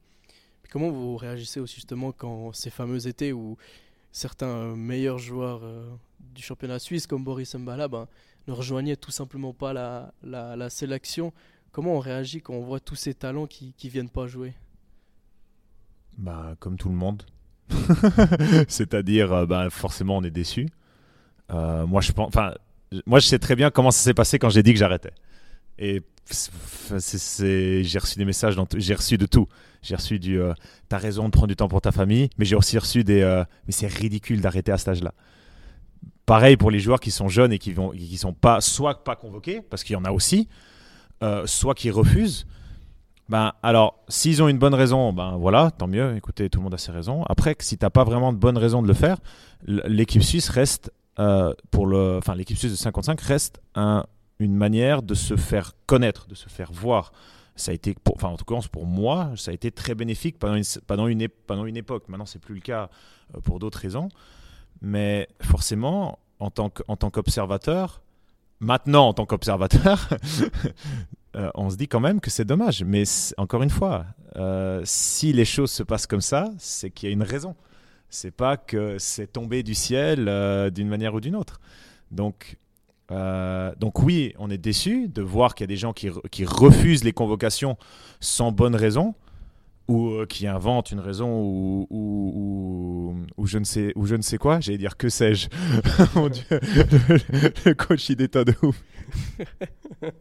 Speaker 3: Comment vous réagissez aussi justement quand ces fameux étés où certains meilleurs joueurs euh, du championnat suisse comme Boris Mbala ben, ne rejoignaient tout simplement pas la, la sélection? Comment on réagit quand on voit tous ces talents qui ne viennent pas jouer?
Speaker 5: Bah, comme tout le monde. C'est-à-dire, euh, bah, forcément, on est déçu. Euh, moi, je pense, enfin, moi, je sais très bien comment ça s'est passé quand j'ai dit que j'arrêtais. Et j'ai reçu des messages, j'ai reçu de tout. J'ai reçu du, euh, t'as raison de prendre du temps pour ta famille, mais j'ai aussi reçu des, euh, mais c'est ridicule d'arrêter à cet âge-là. Pareil pour les joueurs qui sont jeunes et qui vont, qui sont pas, soit pas convoqués, parce qu'il y en a aussi, soit qui refusent. Ben, alors, s'ils ont une bonne raison, ben voilà, tant mieux. Écoutez, tout le monde a ses raisons. Après, si t'as pas vraiment de bonne raison de le faire, l'équipe suisse reste euh, pour le, enfin l'équipe suisse de 55 reste un- une manière de se faire connaître, de se faire voir. Ça a été, enfin en tout cas pour moi, ça a été très bénéfique pendant une, pendant une, pendant une époque. Maintenant, c'est plus le cas euh, pour d'autres raisons, mais forcément, en tant qu'observateur, maintenant en tant qu'observateur. Euh, on se dit quand même que c'est dommage. Mais encore une fois, euh, si les choses se passent comme ça, c'est qu'il y a une raison. C'est pas que c'est tombé du ciel euh, d'une manière ou d'une autre. Donc, donc oui, on est déçu de voir qu'il y a des gens qui, qui refusent les convocations sans bonne raison ou euh, qui inventent une raison ou, ou, je ne sais ou je ne sais quoi. J'allais dire que sais-je. Mon Dieu, le, coach il détonne de ouf.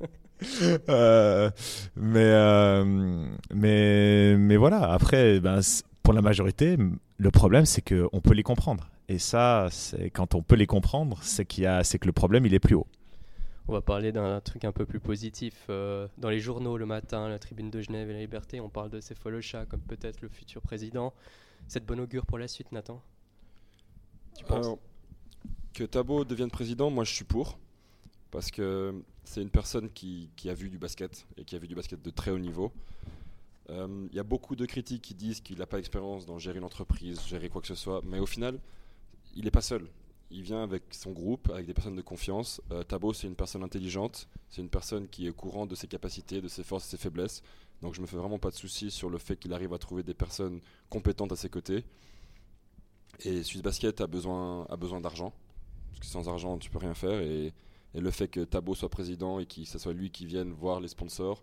Speaker 5: Euh, mais, euh, mais, mais voilà, après, ben, pour la majorité, le problème, c'est qu'on peut les comprendre. Et ça, c'est quand on peut les comprendre, c'est qu'il y a, c'est que le problème, il est plus haut.
Speaker 6: On va parler d'un truc un peu plus positif. Euh, dans les journaux le matin, la Tribune de Genève et la Liberté, on parle de Cephalosha comme peut-être le futur président. C'est de bon augure pour la suite, Nathan? Tu penses?
Speaker 4: Que Tabo devienne président, moi je suis pour. Parce que c'est une personne qui, qui a vu du basket et qui a vu du basket de très haut niveau. Euh, Il y a beaucoup de critiques qui disent qu'il n'a pas d'expérience dans gérer une entreprise, gérer quoi que ce soit. Mais au final, il n'est pas seul. Il vient avec son groupe, avec des personnes de confiance. Euh, Tabo, c'est une personne intelligente. C'est une personne qui est au courant de ses capacités, de ses forces et ses faiblesses. Donc je me fais vraiment pas de soucis sur le fait qu'il arrive à trouver des personnes compétentes à ses côtés. Et Swiss Basket a besoin, a besoin d'argent. Parce que sans argent, tu peux rien faire. Et, le fait que Tabo soit président et que ce soit lui qui vienne voir les sponsors,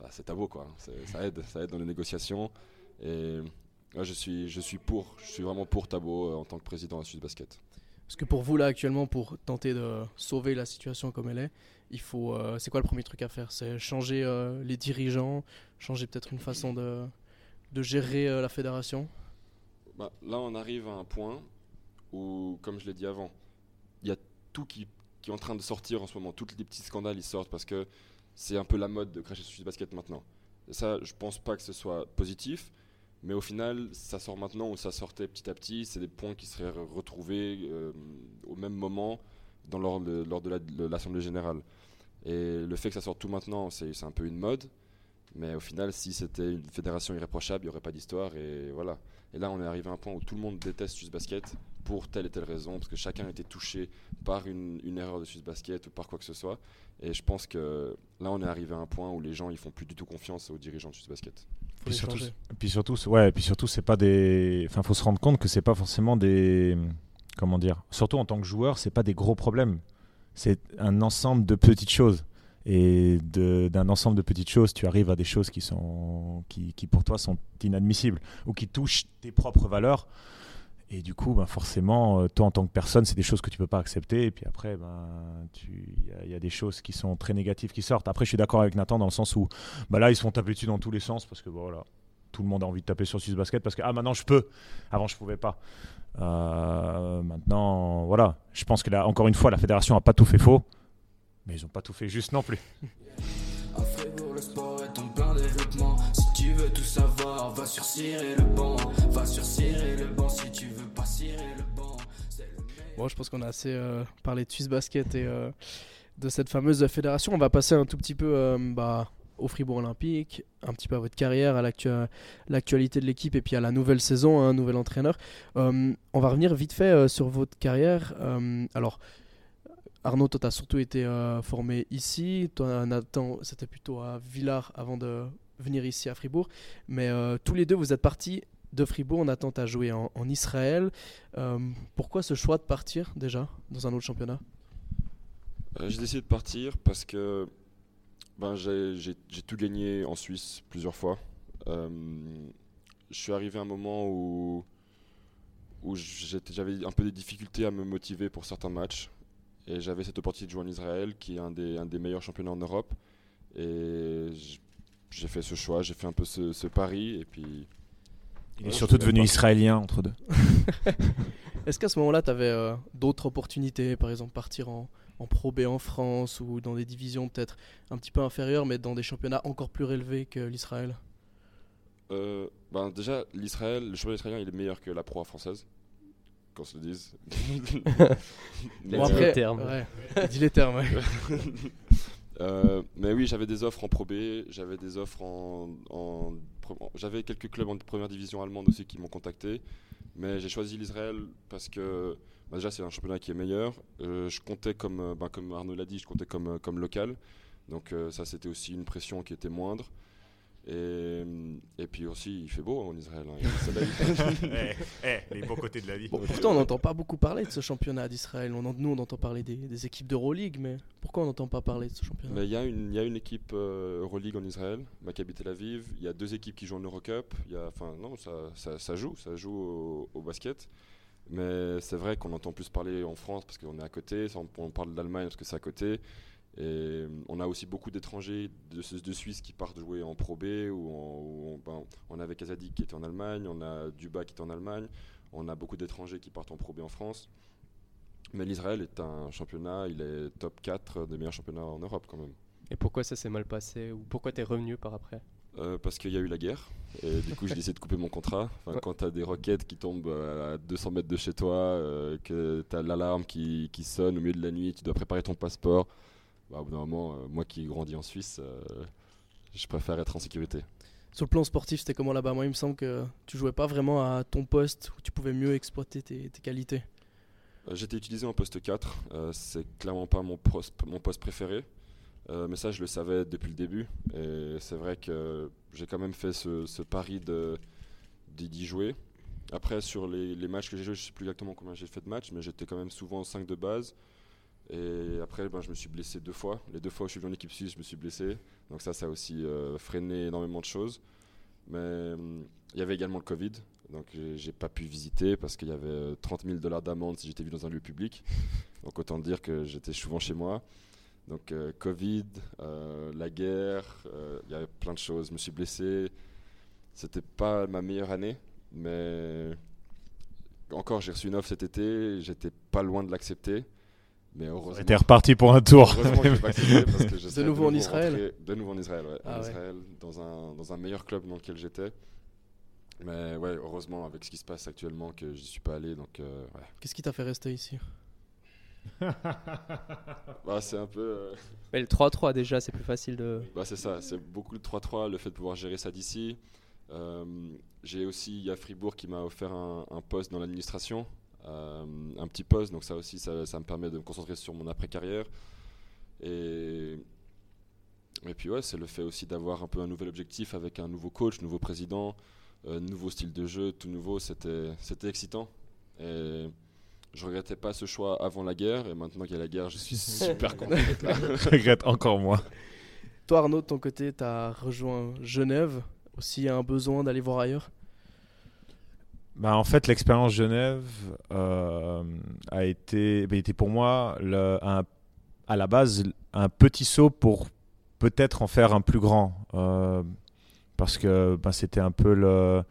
Speaker 4: bah, c'est Tabo quoi. Ça aide, ça aide dans les négociations. Et ouais, je, suis, je suis pour, je suis vraiment pour Tabo euh, en tant que président à Swiss Basket.
Speaker 3: Parce que pour vous là actuellement, pour tenter de sauver la situation comme elle est, il faut. euh, c'est quoi le premier truc à faire? C'est changer euh, les dirigeants, changer peut-être une façon de, gérer euh, la fédération?
Speaker 4: Bah, là, on arrive à un point où, comme je l'ai dit avant, il y a tout qui, est en train de sortir en ce moment. Tous les petits scandales, ils sortent parce que c'est un peu la mode de cracher sur Swiss Basket maintenant. Ça, je pense pas que ce soit positif, mais au final, ça sort maintenant ou ça sortait petit à petit. C'est des points qui seraient re- retrouvés euh, au même moment dans, lors de, l'Assemblée Générale. Et le fait que ça sorte tout maintenant, c'est un peu une mode. Mais au final, si c'était une fédération irréprochable, il n'y aurait pas d'histoire. Et voilà. Et là, on est arrivé à un point où tout le monde déteste Swiss Basket pour telle et telle raison, parce que chacun a été touché par une, erreur de Swiss Basket ou par quoi que ce soit. Et je pense que là, on est arrivé à un point où les gens ils font plus du tout confiance aux dirigeants de Swiss Basket.
Speaker 3: Les
Speaker 5: surtout, puis surtout, ouais, puis surtout, c'est pas des. Enfin, faut se rendre compte que c'est pas forcément des. Comment dire Surtout en tant que joueur, c'est pas des gros problèmes. C'est un ensemble de petites choses. Et d'un ensemble de petites choses, tu arrives à des choses qui sont, qui, qui pour toi sont inadmissibles ou qui touchent tes propres valeurs. Et du coup, ben forcément, euh, toi en tant que personne, c'est des choses que tu peux pas accepter. Et puis après, ben, il y a- des choses qui sont très négatives qui sortent. Après, je suis d'accord avec Nathan dans le sens où bah là, ils se font taper dessus dans tous les sens parce que voilà, tout le monde a envie de taper sur Swiss Basket parce que ah maintenant je peux, avant je pouvais pas. Euh, maintenant, voilà, je pense que là, encore une fois, la fédération a pas tout fait faux, mais ils ont pas tout fait juste non plus.
Speaker 3: Bon, je pense qu'on a assez euh, parlé de Swiss Basket et euh, de cette fameuse fédération. On va passer un tout petit peu euh, bah, au Fribourg Olympique, un petit peu à votre carrière, à l'actu- l'actualité de l'équipe et puis à la nouvelle saison, un nouvel entraîneur. On va revenir vite fait sur votre carrière. Alors, Arnaud, toi, tu as surtout été formé ici. Toi, Nathan, c'était plutôt à Villars avant de venir ici à Fribourg. Mais euh, tous les deux, vous êtes partis de Fribourg. Nathan, tu as joué en, en Israël. Euh, pourquoi ce choix de partir déjà dans un autre championnat?
Speaker 4: Euh, j'ai décidé de partir parce que ben, j'ai tout gagné en Suisse plusieurs fois. Je suis arrivé à un moment où, où j'avais un peu des difficultés à me motiver pour certains matchs. Et j'avais cette opportunité de jouer en Israël, qui est un des, un des meilleurs championnats en Europe. Et j- j'ai fait ce choix, j'ai fait un peu ce, ce pari. Et puis,
Speaker 5: Il
Speaker 4: Ouais,
Speaker 5: est surtout devenu
Speaker 4: pas.
Speaker 5: israélien entre deux.
Speaker 3: Est-ce qu'à ce moment-là, tu avais d'autres opportunités, par exemple partir en, en Pro B en France ou dans des divisions peut-être un petit peu inférieures, mais dans des championnats encore plus relevés que l'Israël?
Speaker 4: Euh, ben, déjà, l'Israël, le championnat israélien, il est meilleur que la proie française. Qu'on se le dise.
Speaker 6: Bon,
Speaker 4: euh,
Speaker 6: après- les termes.
Speaker 3: ouais, dis les termes. ouais.
Speaker 4: Euh, mais oui, j'avais des offres en Pro B, j'avais des offres en, j'avais quelques clubs en première division allemande aussi qui m'ont contacté, mais j'ai choisi l'Israël parce que bah, déjà c'est un championnat qui est meilleur. Euh, je comptais comme, bah, comme Arnaud l'a dit, je comptais comme, comme local, donc euh, ça c'était aussi une pression qui était moindre. Et, et puis aussi il fait beau en Israël, hein, il y a le soleil.
Speaker 5: les beaux côtés de la vie.
Speaker 3: Bon, pourtant, on n'entend pas beaucoup parler de ce championnat d'Israël. On en- nous, on entend parler des, des équipes d'Euroleague, mais pourquoi on n'entend pas parler de ce championnat?
Speaker 4: Mais il y, a une- il y a une équipe euh, Euroleague en Israël, Maccabi Tel Aviv. Il y a deux équipes qui jouent en Eurocup. Il y a, non, ça, ça, ça joue, ça joue au, au basket. Mais c'est vrai qu'on entend plus parler en France parce qu'on est à côté. On, on parle de l'Allemagne parce que c'est à côté. Et on a aussi beaucoup d'étrangers de, de Suisse qui partent jouer en Pro B. Ou en, ou en- ben, on avait Kazadik qui était en Allemagne, on a Duba qui est en Allemagne. On a beaucoup d'étrangers qui partent en Pro B en France. Mais l'Israël est un championnat, il est top 4 des meilleurs championnats en Europe quand même.
Speaker 6: Et pourquoi ça s'est mal passé Ou pourquoi t'es revenu par après?
Speaker 4: Euh, parce qu'il y a eu la guerre et du coup j'ai décidé de couper mon contrat. Enfin,
Speaker 6: Ouais.
Speaker 4: Quand tu as des roquettes qui tombent à 200 mètres de chez toi, euh, que tu as l'alarme qui, qui sonne au milieu de la nuit, tu dois préparer ton passeport, bah, au bout d'un moment, euh, moi qui ai grandi en Suisse, euh, je préfère être en sécurité.
Speaker 3: Sur le plan sportif, c'était comment là-bas? Moi, il me semble que tu jouais pas vraiment à ton poste où tu pouvais mieux exploiter tes, tes qualités.
Speaker 4: Euh, J'étais utilisé en poste 4, euh, c'est clairement pas mon poste, mon poste préféré. Mais ça, je le savais depuis le début. Et c'est vrai que j'ai quand même fait ce, ce pari de- d'y jouer. Après, sur les, les matchs que j'ai joués, je sais plus exactement combien j'ai fait de matchs, mais j'étais quand même souvent 5 de base. Et après, ben, je me suis blessé deux fois. Les deux fois où je suis venu en équipe suisse, je me suis blessé. Donc ça, ça a aussi euh, freiné énormément de choses. Mais hum, il y avait également le Covid. Donc j'ai- pas pu visiter parce qu'il y avait euh, 30 000 dollars d'amende si j'étais vu dans un lieu public. Donc autant dire que j'étais souvent chez moi. Donc euh, Covid, euh, la guerre, euh, il y avait plein de choses. Je me suis blessé. C'était pas ma meilleure année, mais encore j'ai reçu une offre cet été. J'étais pas loin de l'accepter, mais heureusement.
Speaker 5: T'es reparti pour un tour.
Speaker 4: Heureusement que j'ai pas accepté parce que je serais
Speaker 3: nouveau en Israël
Speaker 4: De nouveau en Israël, ouais.
Speaker 3: Ah
Speaker 4: en
Speaker 3: ouais.
Speaker 4: Israël, dans un, dans un meilleur club dans lequel j'étais. Mais ouais, heureusement avec ce qui se passe actuellement que j'y suis pas allé, donc euh, ouais.
Speaker 3: Qu'est-ce qui t'a fait rester ici?
Speaker 4: Bah, c'est un peu. euh,
Speaker 6: Mais le 3-3 déjà, c'est plus facile de.
Speaker 4: Bah, c'est ça, c'est beaucoup de 3-3, le fait de pouvoir gérer ça d'ici. Euh, j'ai aussi, il y a Fribourg qui m'a offert un, un poste dans l'administration, un petit poste, donc ça aussi, ça, ça me permet de me concentrer sur mon après-carrière. Et, Et puis ouais, c'est le fait aussi d'avoir un peu un nouvel objectif avec un nouveau coach, nouveau président, euh, nouveau style de jeu, tout nouveau. C'était c'était excitant. Et je regrettais pas ce choix avant la guerre. Et maintenant qu'il y a la guerre, je suis super content d'être là.
Speaker 5: Je regrette encore moins.
Speaker 3: Toi, Arnaud, de ton côté, tu as rejoint Genève. Aussi, un besoin d'aller voir ailleurs?
Speaker 5: Bah, en fait, l'expérience Genève euh, a été, bah, pour moi un- à la base un petit saut pour peut-être en faire un plus grand. Euh, parce que bah, c'était un peu le,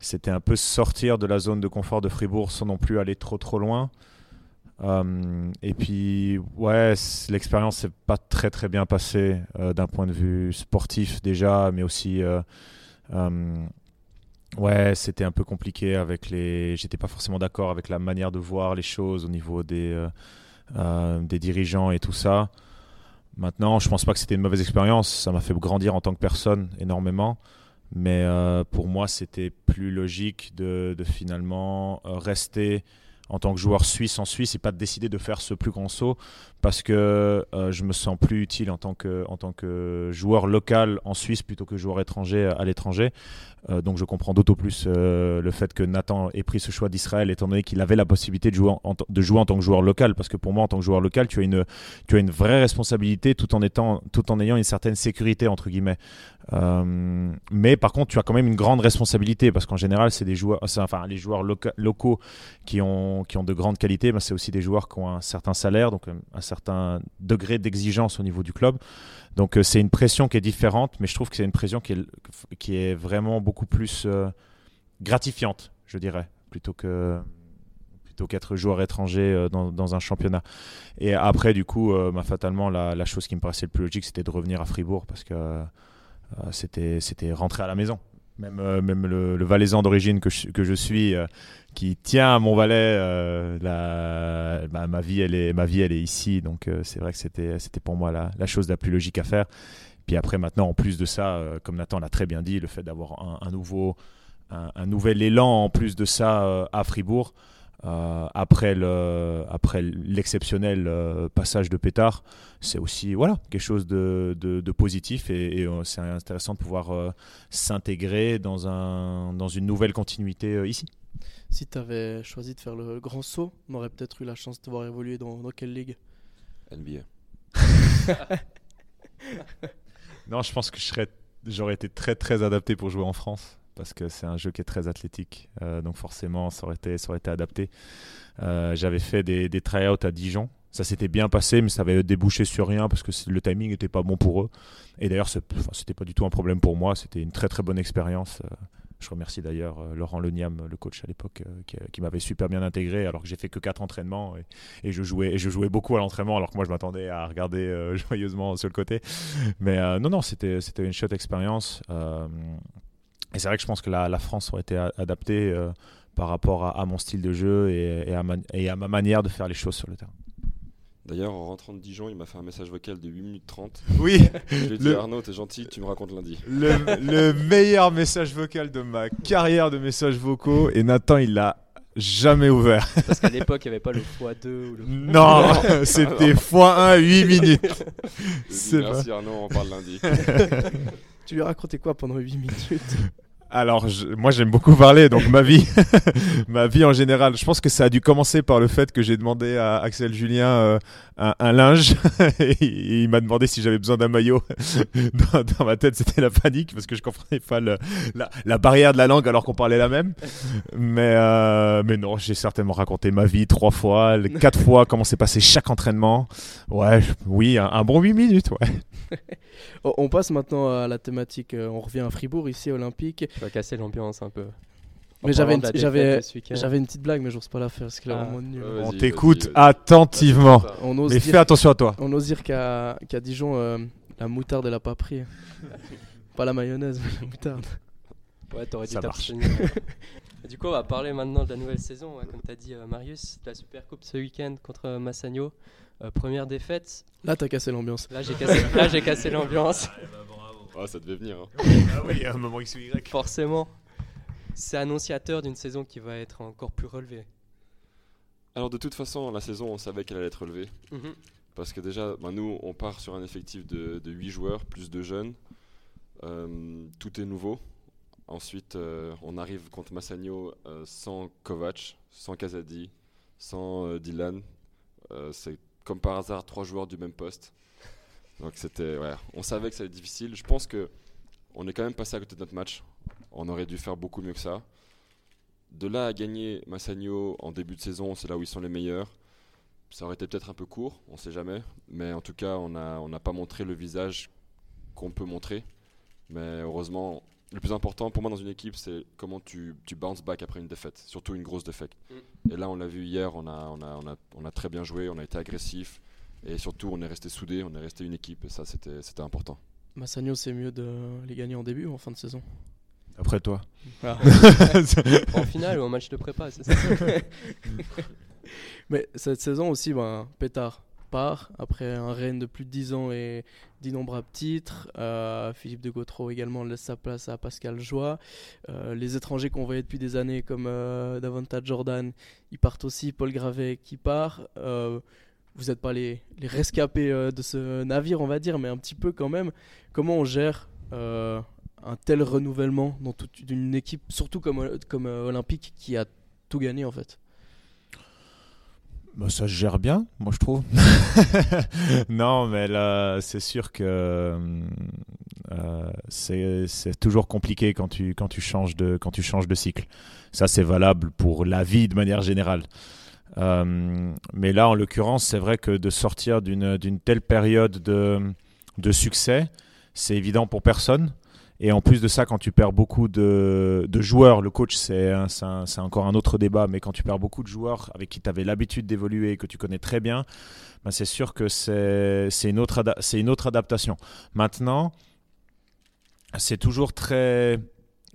Speaker 5: c'était un peu sortir de la zone de confort de Fribourg sans non plus aller trop trop loin. Euh, et puis ouais, l'expérience s'est pas très très bien passée d'un point de vue sportif déjà, mais aussi Ouais, c'était un peu compliqué avec les. J'étais pas forcément d'accord avec la manière de voir les choses au niveau des, euh, euh, des dirigeants et tout ça. Maintenant, je pense pas que c'était une mauvaise expérience. Ça m'a fait grandir en tant que personne énormément. Mais euh, pour moi, c'était plus logique de, finalement rester en tant que joueur suisse en Suisse et pas de décider de faire ce plus grand saut parce que euh, je me sens plus utile en tant que, joueur local en Suisse plutôt que joueur étranger à l'étranger. Euh, donc je comprends d'autant plus euh, le fait que Nathan ait pris ce choix d'Israël étant donné qu'il avait la possibilité de jouer en, tant que joueur local parce que pour moi en tant que joueur local tu as une vraie responsabilité tout en ayant une certaine sécurité entre guillemets Euh, mais par contre tu as quand même une grande responsabilité parce qu'en général c'est des joueurs enfin les joueurs loca- locaux qui ont de grandes qualités c'est aussi des joueurs qui ont un certain salaire donc euh, un certain degré d'exigence au niveau du club donc euh, c'est une pression qui est différente, mais je trouve que c'est une pression qui est, qui est vraiment beaucoup plus euh, gratifiante, je dirais, plutôt que plutôt qu'être joueur étranger euh, dans, dans un championnat. Et après, du coup, bah, fatalement, la, la chose qui me paraissait le plus logique, c'était de revenir à Fribourg parce que c'était c'était rentrer à la maison. Même, euh, le, Valaisan d'origine que je, que je suis, euh, qui tient à mon Valais, euh, la- bah, ma, vie, elle est, ma vie, elle est ici. Donc, c'est vrai que c'était pour moi la, la chose la plus logique à faire. Puis après, maintenant, en plus de ça, comme Nathan l'a très bien dit, le fait d'avoir un, nouveau, un, nouvel élan en plus de ça à Fribourg, euh, après le, après l'exceptionnel euh, passage de Pétard, c'est aussi voilà quelque chose de, de, de positif et, et, euh, c'est intéressant de pouvoir euh, s'intégrer dans un dans une nouvelle continuité euh, ici.
Speaker 3: Si tu avais choisi de faire le grand saut, on aurait peut-être eu la chance de te voir évoluer dans, dans quelle ligue?
Speaker 4: NBA.
Speaker 5: Non, je pense que je serais, j'aurais été très très adapté pour jouer en France parce que c'est un jeu qui est très athlétique, Euh, donc forcément ça aurait été, adapté. Euh, J'avais fait des, try-outs à Dijon, ça s'était bien passé, mais ça avait débouché sur rien parce que le timing n'était pas bon pour eux. Et d'ailleurs, c'était pas du tout un problème pour moi, c'était une très très bonne expérience. Euh, Je remercie d'ailleurs Laurent Leniam, le coach à l'époque, qui, m'avait super bien intégré alors que j'ai fait que quatre entraînements et, je jouais beaucoup à l'entraînement alors que moi je m'attendais à regarder joyeusement sur le côté. Mais non non, c'était une chouette expérience. Et c'est vrai que je pense que la, la France aurait été adaptée euh, par rapport à, à mon style de jeu et, et à ma, et à ma manière de faire les choses sur le terrain.
Speaker 4: D'ailleurs, en rentrant de Dijon, il m'a fait un message vocal de 8 minutes 30.
Speaker 5: Oui,
Speaker 4: Je lui ai dit
Speaker 5: Le-
Speaker 4: Arnaud, t'es gentil, tu me racontes lundi.
Speaker 5: le, le meilleur message vocal de ma carrière de messages vocaux et Nathan il l'a jamais ouvert.
Speaker 6: Parce qu'à l'époque, il n'y avait pas le x2 ou le.
Speaker 5: Non, c'était x1 8 minutes.
Speaker 4: Merci Arnaud, on parle lundi.
Speaker 3: Tu lui as quoi pendant 8 minutes?
Speaker 5: Alors, je- moi j'aime beaucoup parler, donc ma vie, ma vie en général. Je pense que ça a dû commencer par le fait que j'ai demandé à Axel Julien euh, un, linge et il m'a demandé si j'avais besoin d'un maillot. Dans, ma tête, c'était la panique parce que je comprenais pas la, barrière de la langue alors qu'on parlait la même. Mais, euh, mais non, j'ai certainement raconté ma vie trois fois, quatre fois, comment s'est passé chaque entraînement. Ouais, oui, un, un bon 8 minutes, ouais.
Speaker 3: On passe maintenant à la thématique. euh, On revient à Fribourg, ici, Olympique.
Speaker 6: Tu vas casser l'ambiance un peu.
Speaker 3: Mais j'avais une, j'avais, j'avais une petite blague, mais j'ose pas la faire parce qu'elle est
Speaker 6: Ah.
Speaker 3: vraiment nulle.
Speaker 5: On t'écoute attentivement.
Speaker 3: On ose
Speaker 5: Mais
Speaker 3: dire,
Speaker 5: fais attention à toi.
Speaker 3: on ose dire qu'à, qu'à Dijon, euh, la moutarde, elle a pas pris. pas la mayonnaise, mais la moutarde.
Speaker 6: Ouais, t'aurais dû t'abstenir. Du coup, on va parler maintenant de la nouvelle saison, ouais, comme tu as dit, euh, Marius, de la Super Coupe ce week-end contre euh, Massagno. Euh, première défaite.
Speaker 3: Là, t'as cassé l'ambiance.
Speaker 6: Là, j'ai cassé, là, j'ai cassé l'ambiance.
Speaker 4: Ah, ça devait venir. hein.
Speaker 5: Ah oui, il y a un moment X ou Y.
Speaker 6: Forcément, c'est annonciateur d'une saison qui va être encore plus relevée.
Speaker 4: Alors, de toute façon, la saison, on savait qu'elle allait être relevée.
Speaker 6: Mhm.
Speaker 4: Parce que déjà, ben, nous, on part sur un effectif de, de 8 joueurs, plus de jeunes. Euh, tout est nouveau. Ensuite, euh, on arrive contre Massagno euh, sans Kovac, sans Kazadi, sans euh, Dylan. Euh, c'est comme par hasard trois joueurs du même poste. Donc c'était, on savait que ça allait être difficile. Je pense que on est quand même passé à côté de notre match. On aurait dû faire beaucoup mieux que ça. De là à gagner Massagno en début de saison, c'est là où ils sont les meilleurs. Ça aurait été peut-être un peu court, on sait jamais. Mais en tout cas, on n'a pas montré le visage qu'on peut montrer. Mais heureusement, le plus important pour moi dans une équipe, c'est comment tu, tu bounce back après une défaite, surtout une grosse défaite. Et là, on l'a vu hier, on a, on, a, on, a, on a très bien joué, on a été agressif. Et surtout, on est resté soudés, on est resté une équipe. Et ça, c'était c'était important.
Speaker 3: Massagno, c'est mieux de les gagner en début ou en fin de saison?
Speaker 5: Après toi.
Speaker 3: Ah.
Speaker 6: En finale ou en match de prépa, c'est ça?
Speaker 3: Mais cette saison aussi, ben, Pétard part après un règne de plus de 10 ans et d'innombrables titres. Euh, Philippe de Gautreau également laisse sa place à Pascal Joie. Euh, les étrangers qu'on voyait depuis des années comme euh, Davanta Jordan, ils partent aussi. Paul Gravet qui part. Vous n'êtes pas les, rescapés de ce navire, on va dire, mais un petit peu quand même. Comment on gère un tel renouvellement dans toute une équipe, surtout comme, Olympique, qui a tout gagné en fait?
Speaker 5: Bah, ça se gère bien, moi je trouve. non, mais là, c'est sûr que euh, c'est toujours compliqué quand tu, quand, tu changes de, quand tu changes de cycle. Ça, c'est valable pour la vie de manière générale. Euh, mais là, en l'occurrence, c'est vrai que de sortir d'une d'une telle période de, de succès, c'est évident pour personne. Et en plus de ça, quand tu perds beaucoup de, joueurs, le coach, c'est encore un autre débat, mais quand tu perds beaucoup de joueurs avec qui tu avais l'habitude d'évoluer et que tu connais très bien, ben c'est sûr que c'est une, autre adaptation. Maintenant, c'est toujours très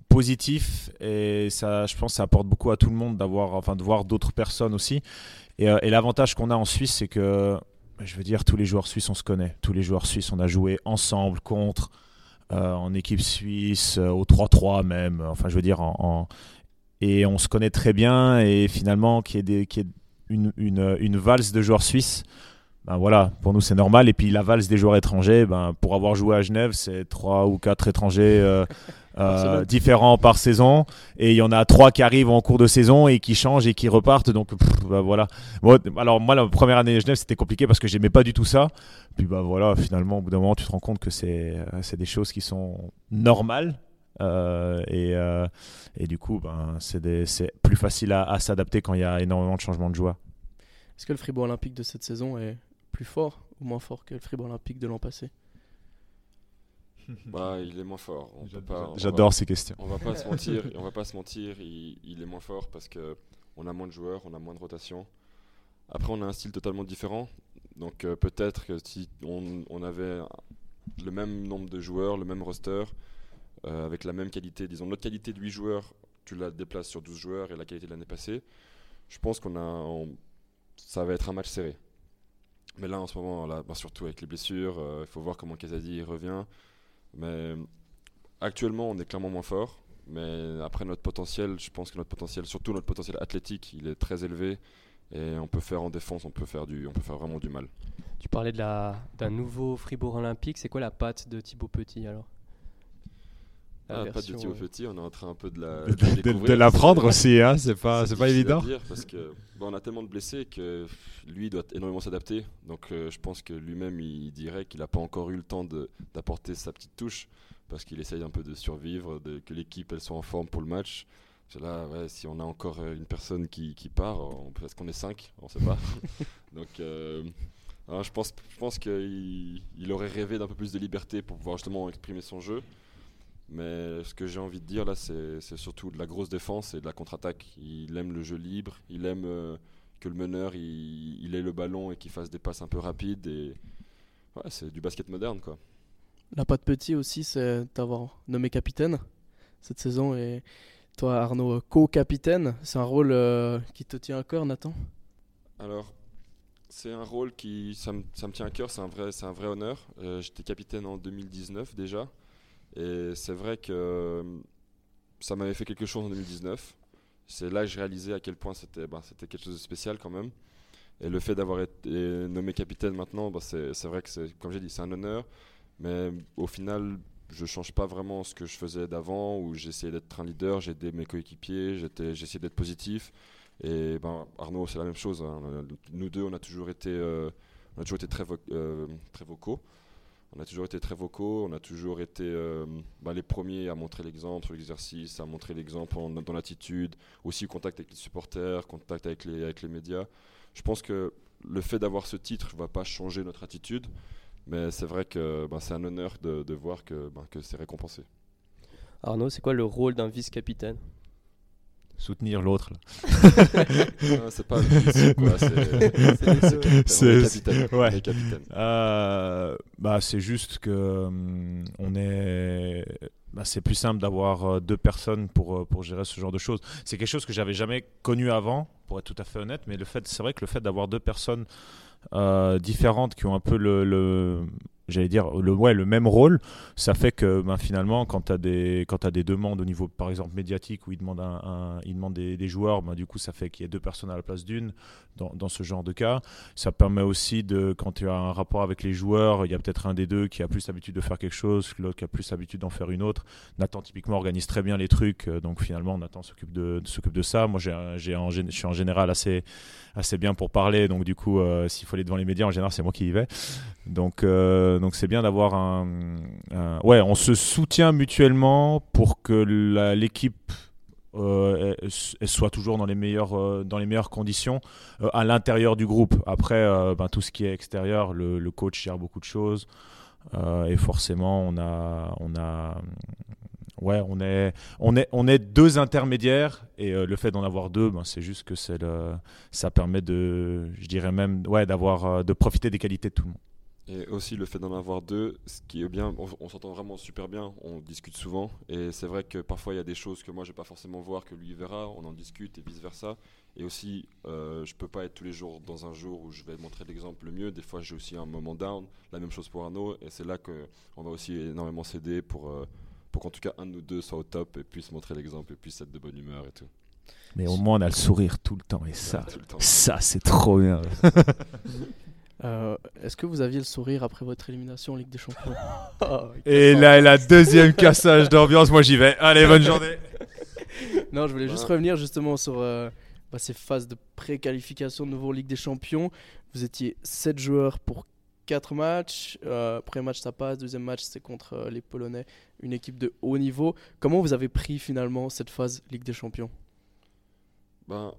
Speaker 5: positif et ça, je pense, ça apporte beaucoup à tout le monde enfin, de voir d'autres personnes aussi. Et, euh, et l'avantage qu'on a en Suisse, c'est que, je veux dire, tous les joueurs suisses, on se connaît. Tous les joueurs suisses, on a joué ensemble contre, euh, en équipe suisse, euh, au 3-3 même. Enfin, je veux dire, en, et on se connaît très bien. Et finalement, qu'il y ait, une, une, une valse de joueurs suisses. Ben voilà, pour nous c'est normal. Et puis la valse des joueurs étrangers, ben, pour avoir joué à Genève, c'est trois ou quatre étrangers euh, différents par saison. Et il y en a trois qui arrivent en cours de saison et qui changent et qui repartent. Donc pff, ben voilà. Alors moi la première année à Genève c'était compliqué parce que j'aimais pas du tout ça. Puis bah voilà, finalement au bout d'un moment tu te rends compte que c'est euh, c'est des choses qui sont normales. Euh, et, euh, et du coup, ben, c'est plus facile à, à s'adapter quand il y a énormément de changements de joueurs.
Speaker 3: Est-ce que le Fribourg Olympique de cette saison est plus fort ou moins fort que le Fribourg Olympique de l'an passé?
Speaker 4: Bah, il est moins fort.
Speaker 5: J'adore ces questions.
Speaker 4: On va pas se mentir, on va pas se mentir, il, il est moins fort parce que on a moins de joueurs, on a moins de rotation. Après, on a un style totalement différent. Donc euh, peut-être que si on, on avait le même nombre de joueurs, le même roster, euh, avec la même qualité, disons notre qualité de 8 joueurs, tu la déplaces sur 12 joueurs et la qualité de l'année passée, je pense qu'on a on- ça va être un match serré. Mais là en ce moment, là, bah, surtout avec les blessures, euh, il faut voir comment Kazadi revient. Mais Actuellement, on est clairement moins fort, mais après notre potentiel, je pense que notre potentiel, surtout notre potentiel athlétique, il est très élevé et on peut faire en défense, on peut faire du, on peut faire vraiment du mal.
Speaker 6: Tu parlais d'un nouveau Fribourg Olympique. C'est quoi la patte de Thibaut Petit alors?
Speaker 4: Ah, pas de Thibaut
Speaker 6: euh,
Speaker 4: Petit, on est en train un peu de la
Speaker 5: De,
Speaker 4: de la
Speaker 5: de-
Speaker 4: découvrir.
Speaker 5: de l'apprendre aussi, hein, c'est pas, c'est pas
Speaker 4: à
Speaker 5: évident.
Speaker 4: dire parce que bon, on a tellement de blessés que lui doit énormément s'adapter. Donc euh, je pense que lui-même il dirait qu'il n'a pas encore eu le temps de- d'apporter sa petite touche parce qu'il essaye un peu de survivre, de, que l'équipe elle soit en forme pour le match. Là, ouais, si on a encore euh, une personne qui, qui part, on est-ce qu'on est 5 On sait pas. Donc euh, alors, je pense, je pense qu'il il aurait rêvé d'un peu plus de liberté pour pouvoir justement exprimer son jeu. Mais ce que j'ai envie de dire là, c'est surtout de la grosse défense et de la contre-attaque. Il aime le jeu libre, il aime euh, que le meneur il, il ait le ballon et qu'il fasse des passes un peu rapides. Et ouais, c'est du basket moderne quoi.
Speaker 3: La patte petit aussi, c'est t'avoir nommé capitaine cette saison et toi Arnaud co-capitaine. C'est un rôle euh, qui te tient à cœur, Nathan?
Speaker 4: Alors, c'est un rôle qui ça me, ça me tient à cœur, c'est un vrai, un vrai honneur. Euh, J'étais capitaine en 2019 déjà, et c'est vrai que euh, ça m'avait fait quelque chose en 2019. C'est là que j'ai réalisé à quel point c'était ben, c'était quelque chose de spécial quand même. Et le fait d'avoir été nommé capitaine maintenant, bah, c'est vrai que comme j'ai dit, c'est un honneur. Mais au final, je change pas vraiment ce que je faisais d'avant, où j'essayais d'être un leader, j'ai aidé mes coéquipiers, j'essayais d'être positif. Et ben, Arnaud, c'est la même chose. hein. Nous deux, on a toujours été, euh, très, euh, très vocaux. On a toujours été très vocaux, on a toujours été euh, bah, les premiers à montrer l'exemple sur l'exercice, à montrer l'exemple dans l'attitude, aussi contact avec les supporters, contact avec les, médias. Je pense que le fait d'avoir ce titre ne va pas changer notre attitude, mais c'est vrai que bah, c'est un honneur de, voir bah, que c'est récompensé.
Speaker 6: Arnaud, c'est quoi le rôle d'un vice-capitaine?
Speaker 5: Soutenir l'autre.
Speaker 4: c'est pas c'est- capitaine.
Speaker 5: Euh, bah, c'est juste que hum, on est. bah, c'est plus simple d'avoir euh, deux personnes pour, euh, pour gérer ce genre de choses. C'est quelque chose que j'avais jamais connu avant, pour être tout à fait honnête, mais le fait, c'est vrai que le fait d'avoir deux personnes euh, différentes qui ont un peu le, le- j'allais dire le, ouais, le même rôle, ça fait que ben, finalement quand tu as des quand as des demandes au niveau par exemple médiatique où ils demandent un, un- ils des, joueurs, ben, du coup ça fait qu'il y a deux personnes à la place d'une dans, dans ce genre de cas. Ça permet aussi de quand tu as un rapport avec les joueurs, il y a peut-être un des deux qui a plus l'habitude de faire quelque chose, l'autre qui a plus l'habitude d'en faire une autre. Nathan typiquement organise très bien les trucs, euh, donc finalement Nathan s'occupe de s'occupe de ça. Moi j'ai je suis en général assez assez bien pour parler, donc du coup euh, s'il faut aller devant les médias en général c'est moi qui y vais. Donc euh, donc c'est bien d'avoir un, ouais on se soutient mutuellement pour que l'équipe euh, soit toujours dans les meilleures euh, dans les meilleures conditions euh, à l'intérieur du groupe. Après, ben, tout ce qui est extérieur, le, coach gère beaucoup de choses. Et forcément, on a, on a, ouais, on est, on est, on est deux intermédiaires. Et le fait d'en avoir deux, ben, c'est juste que le, ça permet de, je dirais même, ouais, d'avoir, de profiter des qualités de tout le monde.
Speaker 4: Et aussi le fait d'en avoir deux, ce qui est bien, on, on s'entend vraiment super bien, on discute souvent, et c'est vrai que parfois il y a des choses que moi je vais pas forcément voir, que lui verra, on en discute et vice versa. Et aussi, euh, je peux pas être tous les jours dans un jour où je vais montrer l'exemple le mieux. Des fois, j'ai aussi un moment down. La même chose pour Arnaud, et c'est là que on va aussi énormément s'aider pour euh, pour qu'en tout cas un de nous deux soit au top et puisse montrer l'exemple et puisse être de bonne humeur et tout.
Speaker 5: Mais au moins, on a le sourire tout le temps. Et ça,
Speaker 4: temps.
Speaker 5: ça, c'est trop bien.
Speaker 3: Euh, Est-ce que vous aviez le sourire après votre élimination en Ligue des Champions? Oh,
Speaker 5: Et là, la deuxième cassage d'ambiance, moi j'y vais. Allez, bonne journée.
Speaker 3: Non, je voulais juste
Speaker 4: Ouais.
Speaker 3: revenir justement sur euh, bah, ces phases de pré-qualification de nouveau en Ligue des Champions. Vous étiez 7 joueurs pour 4 matchs. Euh, premier match, ça passe. Deuxième match, c'est contre euh, les Polonais, une équipe de haut niveau. Comment vous avez pris finalement cette phase Ligue des Champions?
Speaker 4: Ben,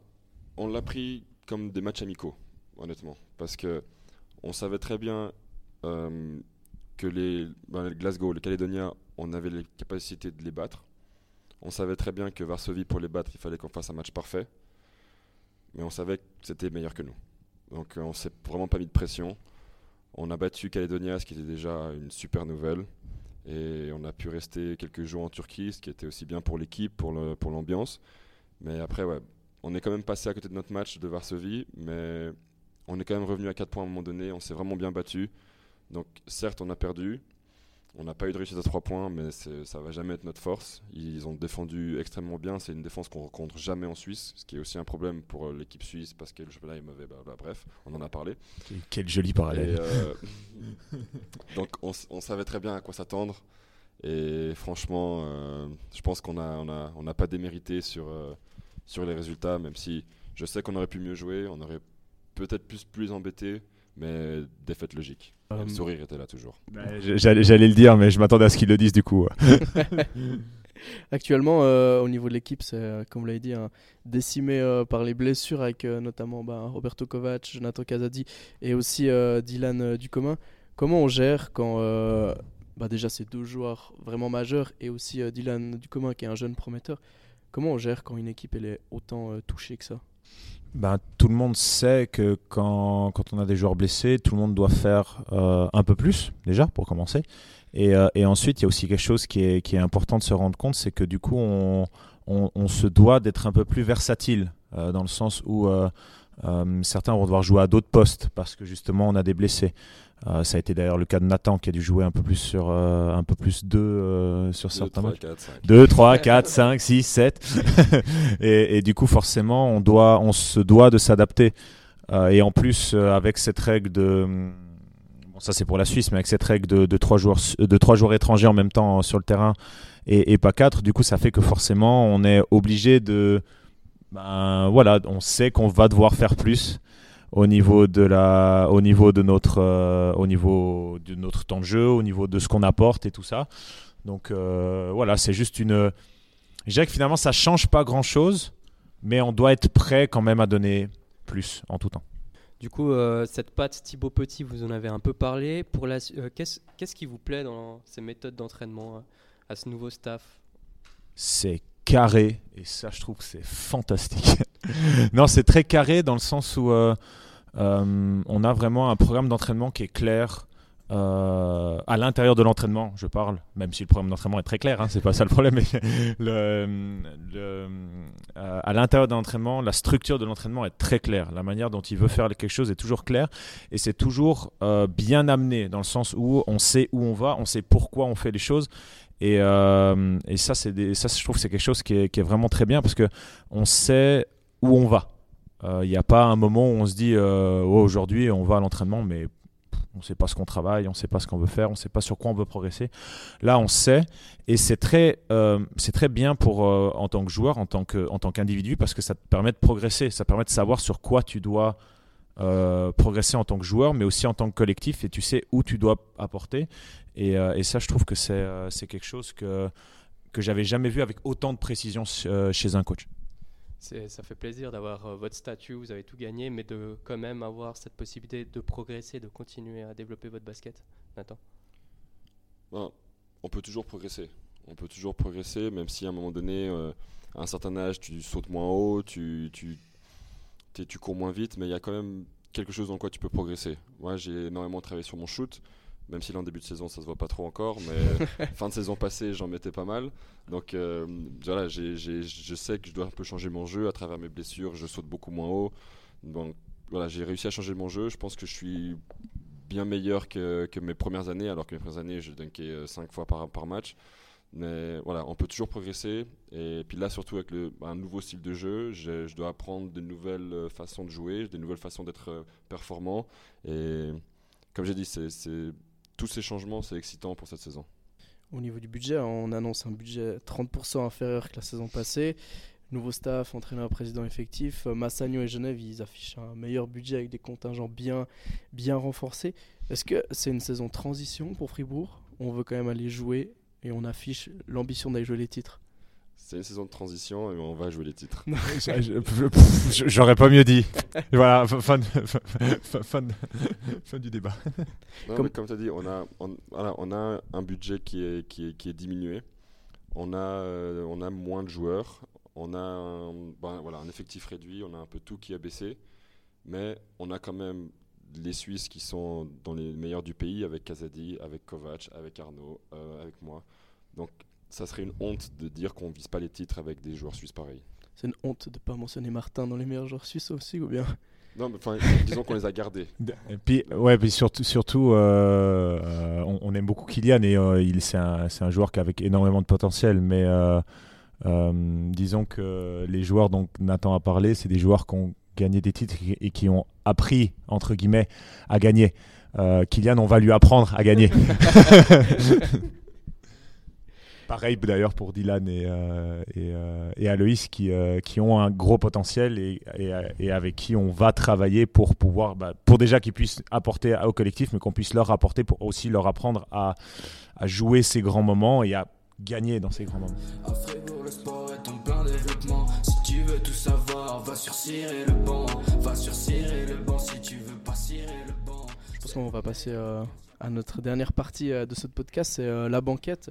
Speaker 4: on l'a pris comme des matchs amicaux, honnêtement, parce que on savait très bien euh, que les, ben, Glasgow, le Caledonia, on avait les capacités de les battre. On savait très bien que Varsovie, pour les battre, il fallait qu'on fasse un match parfait, mais on savait que c'était meilleur que nous. Donc euh, on s'est vraiment pas mis de pression. On a battu Caledonia, ce qui était déjà une super nouvelle. Et on a pu rester quelques jours en Turquie, ce qui était aussi bien pour l'équipe, pour l'ambiance. Mais après, ouais, on est quand même passé à côté de notre match de Varsovie, mais on est quand même revenu à 4 points à un moment donné. On s'est vraiment bien battu. Donc, certes, on a perdu. On n'a pas eu de réussite à 3 points, mais ça va jamais être notre force. Ils ont défendu extrêmement bien. C'est une défense qu'on rencontre jamais en Suisse, ce qui est aussi un problème pour euh, l'équipe suisse parce que le championnat est mauvais. Bah, bah, bref, on en a parlé.
Speaker 5: Quel joli parallèle.
Speaker 4: euh, donc on, savait très bien à quoi s'attendre. Et franchement, euh, je pense qu'on n'a on a, on n'a pas démérité sur, euh, sur les résultats, même si je sais qu'on aurait pu mieux jouer, on aurait peut-être plus, plus embêté, mais défaite logique. Et
Speaker 3: Euh,
Speaker 4: le sourire était là toujours.
Speaker 5: J'allais j'allais le dire, mais je m'attendais à ce qu'ils le disent du coup.
Speaker 3: Actuellement, euh, au niveau de l'équipe, c'est, euh, comme vous l'avez dit, hein, décimé euh, par les blessures avec euh, notamment bah, Roberto Kovac, Jonathan Casadi et aussi euh, Dylan euh, Ducommun. Comment on gère quand euh, bah, déjà ces deux joueurs vraiment majeurs et aussi euh, Dylan Ducommun qui est un jeune prometteur Comment on gère quand une équipe elle est autant euh, touchée que ça?
Speaker 5: Ben, tout le monde sait que quand, quand on a des joueurs blessés, tout le monde doit faire euh, un peu plus, déjà, pour commencer. Et, euh, et ensuite, il y a aussi quelque chose qui est, qui est important de se rendre compte, c'est que du coup, on, se doit d'être un peu plus versatile, euh, dans le sens où certains vont devoir jouer à d'autres postes, parce que justement, on a des blessés. Euh, ça a été d'ailleurs le cas de Nathan, qui a dû jouer un peu plus sur euh, un peu plus deux euh, sur
Speaker 4: 2,
Speaker 5: certains
Speaker 4: 3,
Speaker 5: matchs.
Speaker 4: 4, 5.
Speaker 5: 2, 3, 4, 5, 6, 7. et, et du coup, forcément, on, doit, on se doit de s'adapter. Et en plus, avec cette règle de. Bon, ça, c'est pour la Suisse, mais avec cette règle de, de, trois joueurs, de trois joueurs étrangers en même temps sur le terrain et, et pas quatre, du coup, ça fait que forcément, on est obligé de. Ben, voilà, on sait qu'on va devoir faire plus au niveau de la au niveau de notre euh, au niveau de notre temps de jeu au niveau de ce qu'on apporte et tout ça. Donc euh, voilà c'est juste une je dirais que finalement ça change pas grand chose mais on doit être prêt quand même à donner plus en tout temps.
Speaker 6: Du coup, euh, cette patte Thibaut Petit, vous en avez un peu parlé. Pour la, qu'est-ce, qu'est-ce qui vous plaît dans ces méthodes d'entraînement à ce nouveau staff?
Speaker 5: C'est carré et ça je trouve que c'est fantastique non c'est très carré dans le sens où euh, euh, on a vraiment un programme d'entraînement qui est clair euh, à l'intérieur de l'entraînement, je parle, même si le programme d'entraînement est très clair, hein, c'est pas ça le problème. Mais à l'intérieur de l'entraînement, la structure de l'entraînement est très claire. La manière dont il veut faire quelque chose est toujours claire et c'est toujours bien amené dans le sens où on sait où on va, on sait pourquoi on fait les choses. Et, euh, ça, je trouve que c'est quelque chose qui est, vraiment très bien parce que on sait où on va. Il n'y a pas un moment où on se dit euh, Oh, aujourd'hui on va à l'entraînement, mais on ne sait pas ce qu'on travaille, on ne sait pas ce qu'on veut faire, on ne sait pas sur quoi on veut progresser. Là, on sait, et c'est très, euh, très bien pour euh, en tant que joueur, en tant que, en tant qu'individu, parce que ça te permet de progresser, ça permet de savoir sur quoi tu dois euh, progresser en tant que joueur, mais aussi en tant que collectif, et tu sais où tu dois apporter. Et, euh, et ça, je trouve que c'est, euh, c'est quelque chose que que j'avais jamais vu avec autant de précision euh, chez un coach.
Speaker 6: C'est- Ça fait plaisir d'avoir euh, votre statut, vous avez tout gagné, mais de quand même avoir cette possibilité de progresser, de continuer à développer votre basket. Nathan
Speaker 4: Ben, on peut toujours progresser. On peut toujours progresser, même si à un moment donné, euh, à un certain âge, tu sautes moins haut, tu, tu, tu cours moins vite, mais il y a quand même quelque chose dans quoi tu peux progresser. Moi, j'ai énormément travaillé sur mon shoot, même si là, en début de saison, ça se voit pas trop encore, mais fin de saison passée, j'en mettais pas mal. Donc euh, voilà, j'ai- j'ai- je sais que je dois un peu changer mon jeu à travers mes blessures, je saute beaucoup moins haut. Donc voilà, j'ai réussi à changer mon jeu. Je pense que je suis bien meilleur que, que mes premières années, alors que mes premières années, je dunkais 5 fois par, par match. Mais voilà, on peut toujours progresser. Et puis là, surtout avec le, un nouveau style de jeu, je, dois apprendre de nouvelles euh, façons de jouer, de nouvelles façons d'être euh, performant. Et comme j'ai dit, c'est- tous ces changements, c'est excitant pour cette saison.
Speaker 3: Au niveau du budget, on annonce un budget 30% inférieur que la saison passée. Nouveau staff, entraîneur, président effectif. Euh, Massagno et Genève, ils affichent un meilleur budget avec des contingents bien, bien renforcés. Est-ce que c'est une saison transition pour Fribourg? On veut quand même aller jouer et on affiche l'ambition d'aller jouer les titres.
Speaker 4: C'est une saison de transition et on va jouer les titres.
Speaker 5: J'aurais pas mieux dit. Voilà, fin, fin, fin- fin- fin du débat.
Speaker 4: Non,
Speaker 3: Comme-
Speaker 4: tu as dit, on a, on, voilà, on a un budget qui est, qui est, qui est diminué. On a, euh, on a moins de joueurs. On a un, ben, voilà, un effectif réduit. On a un peu tout qui a baissé. Mais on a quand même les Suisses qui sont dans les meilleurs du pays avec Kazadi, avec Kovac, avec Arnaud, euh, avec moi. Donc ça serait une honte de dire qu'on vise pas les titres avec des joueurs suisses pareils.
Speaker 3: C'est une honte de ne pas mentionner Martin dans les meilleurs joueurs suisses aussi, ou bien?
Speaker 4: Non, mais disons qu'on les a gardés.
Speaker 5: Et puis, ouais, puis surtout, surtout euh, euh, on, on aime beaucoup Kylian et euh, il c'est un, c'est un joueur qui a avec énormément de potentiel. Mais euh, euh, disons que les joueurs dont Nathan a parlé, c'est des joueurs qui ont gagné des titres et qui ont appris entre guillemets à gagner. Euh, Kylian, on va lui apprendre à gagner. Pareil d'ailleurs pour Dylan et, euh, et, euh, et Aloïs qui, euh, qui ont un gros potentiel et, et, et avec qui on va travailler pour pouvoir, bah, pour déjà qu'ils puissent apporter au collectif, mais qu'on puisse leur apporter pour aussi leur apprendre à, à jouer ces grands moments et à gagner dans ces grands moments.
Speaker 2: Savoir, va sur cirer le banc. Va sur cirer le banc si tu veux pas cirer le banc.
Speaker 3: Je pense qu'on va passer euh, à notre dernière partie euh, de ce podcast, c'est euh, la banquette.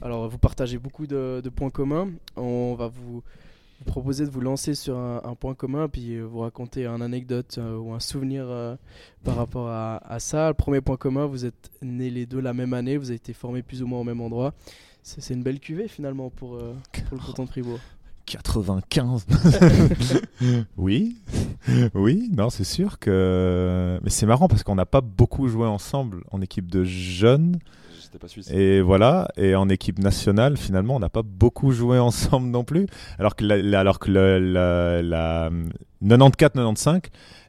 Speaker 3: Alors, vous partagez beaucoup de, de points communs. On va vous, proposer de vous lancer sur un, un point commun, puis euh, vous raconter une anecdote euh, ou un souvenir euh, par rapport à, à ça. Le premier point commun, vous êtes nés les deux la même année, vous avez été formés plus ou moins au même endroit. C'est une belle cuvée finalement pour, pour le canton de Fribourg.
Speaker 5: 95 Oui, oui, non, c'est sûr que. Mais c'est marrant parce qu'on n'a pas beaucoup joué ensemble en équipe de jeunes.
Speaker 4: j'étais pas suisse.
Speaker 5: Et voilà, et en équipe nationale, finalement, on n'a pas beaucoup joué ensemble non plus. Alors que la, la- alors que le- la, la 94-95,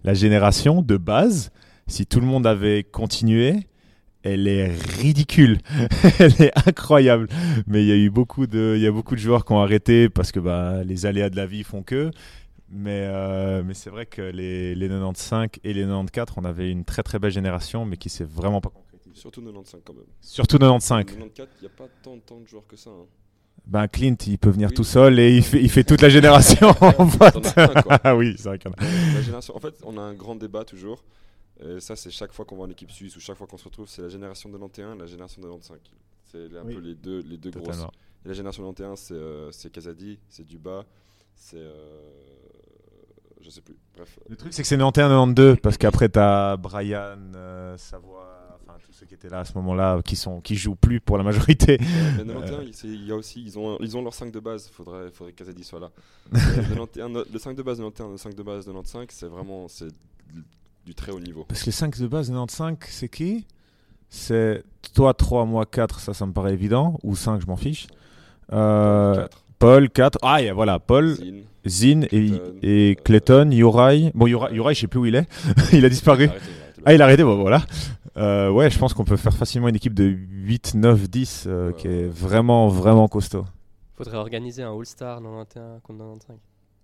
Speaker 5: la génération de base, si tout le monde avait continué, elle est ridicule. elle est incroyable. Mais il y a eu beaucoup de, il y a beaucoup de joueurs qui ont arrêté parce que bah, les aléas de la vie font que. Mais, euh, mais c'est vrai que les, les 95 et les 94, on avait une très très belle génération, mais qui s'est vraiment pas concrétisée.
Speaker 4: Surtout 95 quand même.
Speaker 5: Surtout 95.
Speaker 4: 94, il n'y a pas tant, tant de joueurs que ça. hein.
Speaker 5: Ben Clint, il peut venir
Speaker 4: Oui.
Speaker 5: tout seul et il fait, il fait toute la génération en. Ah oui, c'est vrai a.
Speaker 4: La génération, en fait, on a un grand débat toujours. Et ça, c'est chaque fois qu'on va en équipe suisse ou chaque fois qu'on se retrouve, c'est la génération de 91 et la génération de 95. C'est un
Speaker 5: Oui.
Speaker 4: peu les deux, les deux grosses. Et la génération de 91, c'est euh, c'est Kazadi, c'est Duba, c'est. euh, je sais plus. Bref.
Speaker 5: Le truc, c'est que c'est 91-92 parce qu'après, t'as Brian, euh, Savoie, enfin tous ceux qui étaient là à ce moment-là, qui, sont, qui jouent plus pour la majorité.
Speaker 4: Mais 91, il- c'est- il y a aussi, ils ont, ils ont leur 5 de base. Faudrait, faudrait que Kazadi soit là. Mais 91, le 5 de base 91, le 5 de base 95, c'est vraiment c'est du très haut niveau.
Speaker 5: Parce que les 5 de base 95, c'est qui? C'est toi 3, moi 4, ça, ça me paraît évident. Ou 5, je m'en fiche. Euh,
Speaker 4: 4.
Speaker 5: Paul, 4. Ah, et voilà, Paul,
Speaker 4: Zin,
Speaker 5: Zin et,
Speaker 4: Clayton,
Speaker 5: et
Speaker 4: euh,
Speaker 5: Clayton, Yorai. Bon, Yorai, Yorai, je sais plus où il est. il a disparu. Ah, il a arrêté, bon voilà. Euh, ouais, je pense qu'on peut faire facilement une équipe de 8, 9, 10 euh,
Speaker 4: Ouais,
Speaker 5: qui est vraiment, vraiment costaud.
Speaker 6: Faudrait organiser un All-Star 91 contre 95.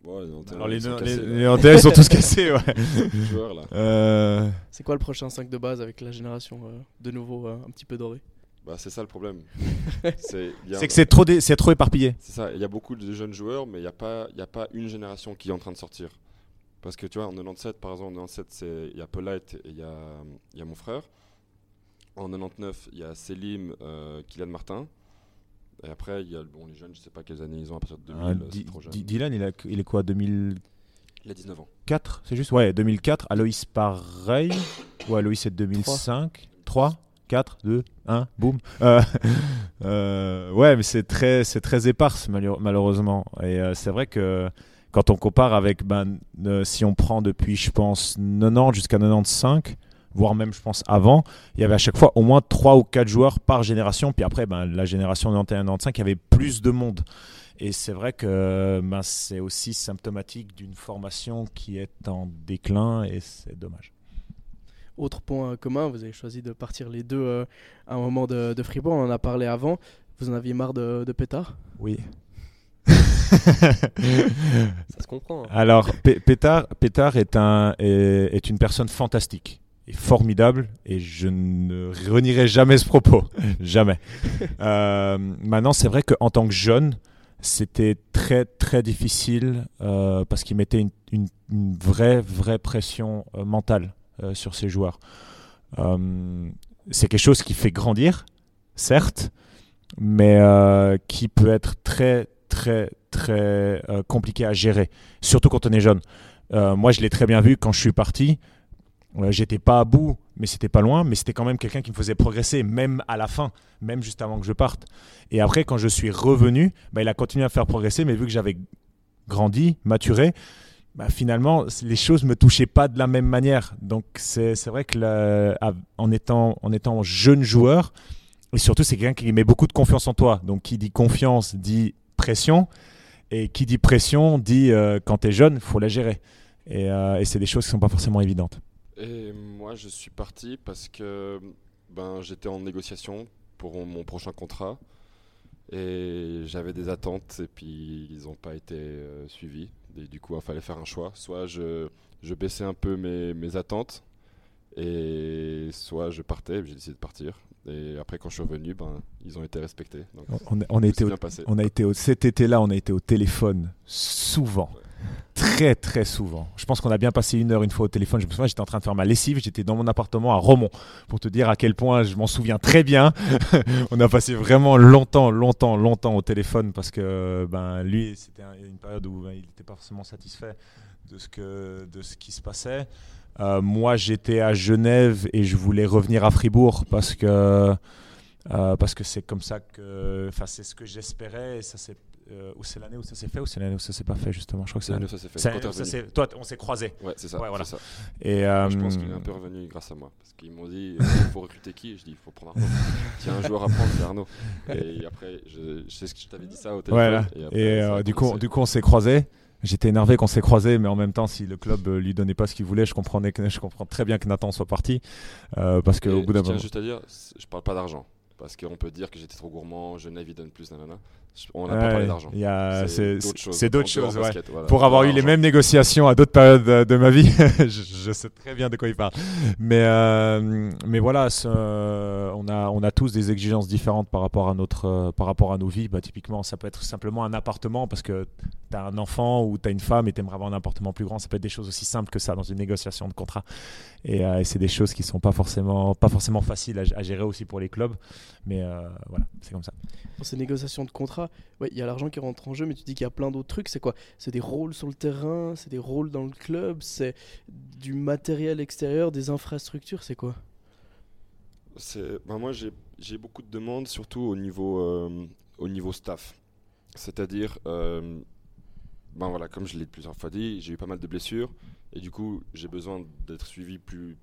Speaker 4: Ouais, les 91,
Speaker 5: Alors, les,
Speaker 4: sont
Speaker 5: les,
Speaker 4: cassés,
Speaker 5: les
Speaker 4: là.
Speaker 5: Nantais sont tous cassés, ouais.
Speaker 4: Les joueurs là.
Speaker 5: Euh,
Speaker 3: C'est quoi le prochain 5 de base avec la génération euh, de nouveau euh, un petit peu dorée?
Speaker 4: Bah, c'est ça le problème. c'est
Speaker 5: que c'est trop, dé- c'est trop éparpillé.
Speaker 4: C'est ça, il y a beaucoup de jeunes joueurs, mais il n'y a, pas- il y a pas une génération qui est en train de sortir. Parce que tu vois, en 97, par exemple, en 97, c'est- il y a Polite et il y a, il y a mon frère. En 99, il y a Selim, euh, Kylian Martin. Et après, il y a bon, les jeunes, je sais pas quelles années ils ont à partir de 2000,
Speaker 5: Euh,
Speaker 4: euh,
Speaker 5: Di-
Speaker 4: c'est trop jeune.
Speaker 5: Di- Dylan, il, a, il est quoi 2004
Speaker 4: Il a 19 ans.
Speaker 5: C'est juste Ouais, 2004. Aloïs, pareil. Ou Aloïs, c'est 2005. 3 4, 2, 1, boum. Euh, euh, ouais, mais c'est très, très éparse, malheur- malheureusement. Et euh, c'est vrai que quand on compare avec, ben, si on prend depuis, je pense, 90 jusqu'à 95, voire même, je pense, avant, il y avait à chaque fois au moins 3 ou 4 joueurs par génération. Puis après, ben, la génération 91-95, il y avait plus de monde. Et c'est vrai que ben, c'est aussi symptomatique d'une formation qui est en déclin et c'est dommage.
Speaker 3: Autre point commun, vous avez choisi de partir les deux euh, à un moment de, de Fribourg, on en a parlé avant. Vous en aviez marre de, de pétard?
Speaker 5: Oui.
Speaker 6: Ça se comprend. hein.
Speaker 5: Alors, P- Pétard, Pétard est, un, est, est une personne fantastique formidable et je ne renierai jamais ce propos. jamais. Euh, maintenant, c'est vrai qu'en tant que jeune, c'était très très difficile euh, parce qu'il mettait une, une- une vraie vraie pression euh, mentale sur ses joueurs. C'est quelque chose qui fait grandir, certes, mais qui peut être très très très compliqué à gérer, surtout quand on est jeune. Moi, je l'ai très bien vu quand je suis parti. J'étais pas à bout, mais c'était pas loin. Mais c'était quand même quelqu'un qui me faisait progresser, même à la fin, même juste avant que je parte. Et après, quand je suis revenu, bah, il a continué à faire progresser, mais vu que j'avais grandi, maturé, bah, finalement, les choses me touchaient pas de la même manière. Donc, c'est vrai que en, étant, en étant jeune joueur, et surtout, c'est quelqu'un qui met beaucoup de confiance en toi. Donc, qui dit confiance dit pression. Et qui dit pression dit euh, quand tu es jeune, faut la gérer. Et, euh, et c'est des choses qui sont pas forcément évidentes.
Speaker 4: Et moi, je suis parti parce que ben, j'étais en négociation pour mon prochain contrat. Et j'avais des attentes et puis ils n'ont pas été euh, suivis. Et du coup, il fallait faire un choix. Soit je, je baissais un peu mes, mes attentes et soit je partais. J'ai décidé de partir. Et après, quand je suis revenu, ben, ils ont été respectés. Donc,
Speaker 5: On, on a été au, on a été au, cet été-là, on a été au téléphone souvent. Très très souvent. Je pense qu'on a bien passé une heure une fois au téléphone. Je me souviens, j'étais en train de faire ma lessive, j'étais dans mon appartement à Romont pour te dire à quel point je m'en souviens très bien. on a passé vraiment longtemps, longtemps, longtemps au téléphone parce que ben lui, c'était un- une période où ben, il n'était pas forcément satisfait de ce que de ce qui se passait. Euh, moi, j'étais à Genève et je voulais revenir à Fribourg parce que euh, parce que c'est comme ça que, enfin, c'est ce que j'espérais euh, ou c'est l'année où ça s'est fait ou c'est l'année où ça s'est pas fait justement Je crois que c'est l'année.
Speaker 4: ça s'est fait.
Speaker 5: c'est
Speaker 4: Quand
Speaker 5: l'année
Speaker 4: t'es
Speaker 5: où ça s'est- Toi, on s'est croisés.
Speaker 4: Ouais, c'est ça.
Speaker 5: Ouais, voilà.
Speaker 4: ça.
Speaker 5: Et
Speaker 4: Je pense
Speaker 5: euh,
Speaker 4: qu'il est un peu revenu grâce à moi. Parce qu'ils m'ont dit il faut recruter qui? Je dis il faut prendre Arnaud. S'il y a un joueur à prendre, c'est Arnaud. Et après, je, je sais ce que je t'avais dit ça au téléphone.
Speaker 5: Voilà.
Speaker 4: Et,
Speaker 5: euh, du, coup, du coup, on s'est croisés. J'étais énervé qu'on s'est croisés, mais en même temps, si le club euh, lui donnait pas ce qu'il voulait, je comprenais que je comprends très bien que Nathan soit parti, euh, parce qu'au bout d'un
Speaker 4: je tiens
Speaker 5: moment,
Speaker 4: juste à dire, je parle pas d'argent. Parce qu'on peut dire que j'étais trop gourmand, Genève il donne plus, nanana. On n'a
Speaker 5: Ouais,
Speaker 4: pas parlé d'argent.
Speaker 5: c'est
Speaker 4: d'autres choses.
Speaker 5: c'est d'autres
Speaker 4: En dehors
Speaker 5: choses, ouais.
Speaker 4: basket, voilà.
Speaker 5: pour avoir eu les mêmes négociations à d'autres périodes de, de ma vie, je, je sais très bien de quoi il parle. Mais, euh, mais voilà, ce- on, a, on a tous des exigences différentes par rapport à, notre, euh, par rapport à nos vies. Bah, typiquement, ça peut être simplement un appartement parce que tu as un enfant ou tu as une femme et tu aimerais avoir un appartement plus grand. Ça peut être des choses aussi simples que ça dans une négociation de contrat. Et, euh, et c'est des choses qui sont pas forcément, pas forcément faciles à, à gérer aussi pour les clubs. Mais euh, voilà, c'est comme ça.
Speaker 3: Dans ces négociations de contrat, ouais, il y a l'argent qui rentre en jeu, mais tu dis qu'il y a plein d'autres trucs. C'est quoi? C'est des rôles sur le terrain, c'est des rôles dans le club, c'est du matériel extérieur, des infrastructures, c'est quoi?
Speaker 4: C'est- ben moi, j'ai j'ai beaucoup de demandes, surtout au niveau, euh, au niveau staff. C'est-à-dire, euh, ben voilà, comme je l'ai plusieurs fois dit, j'ai eu pas mal de blessures. Et du coup, j'ai besoin d'être suivi plus,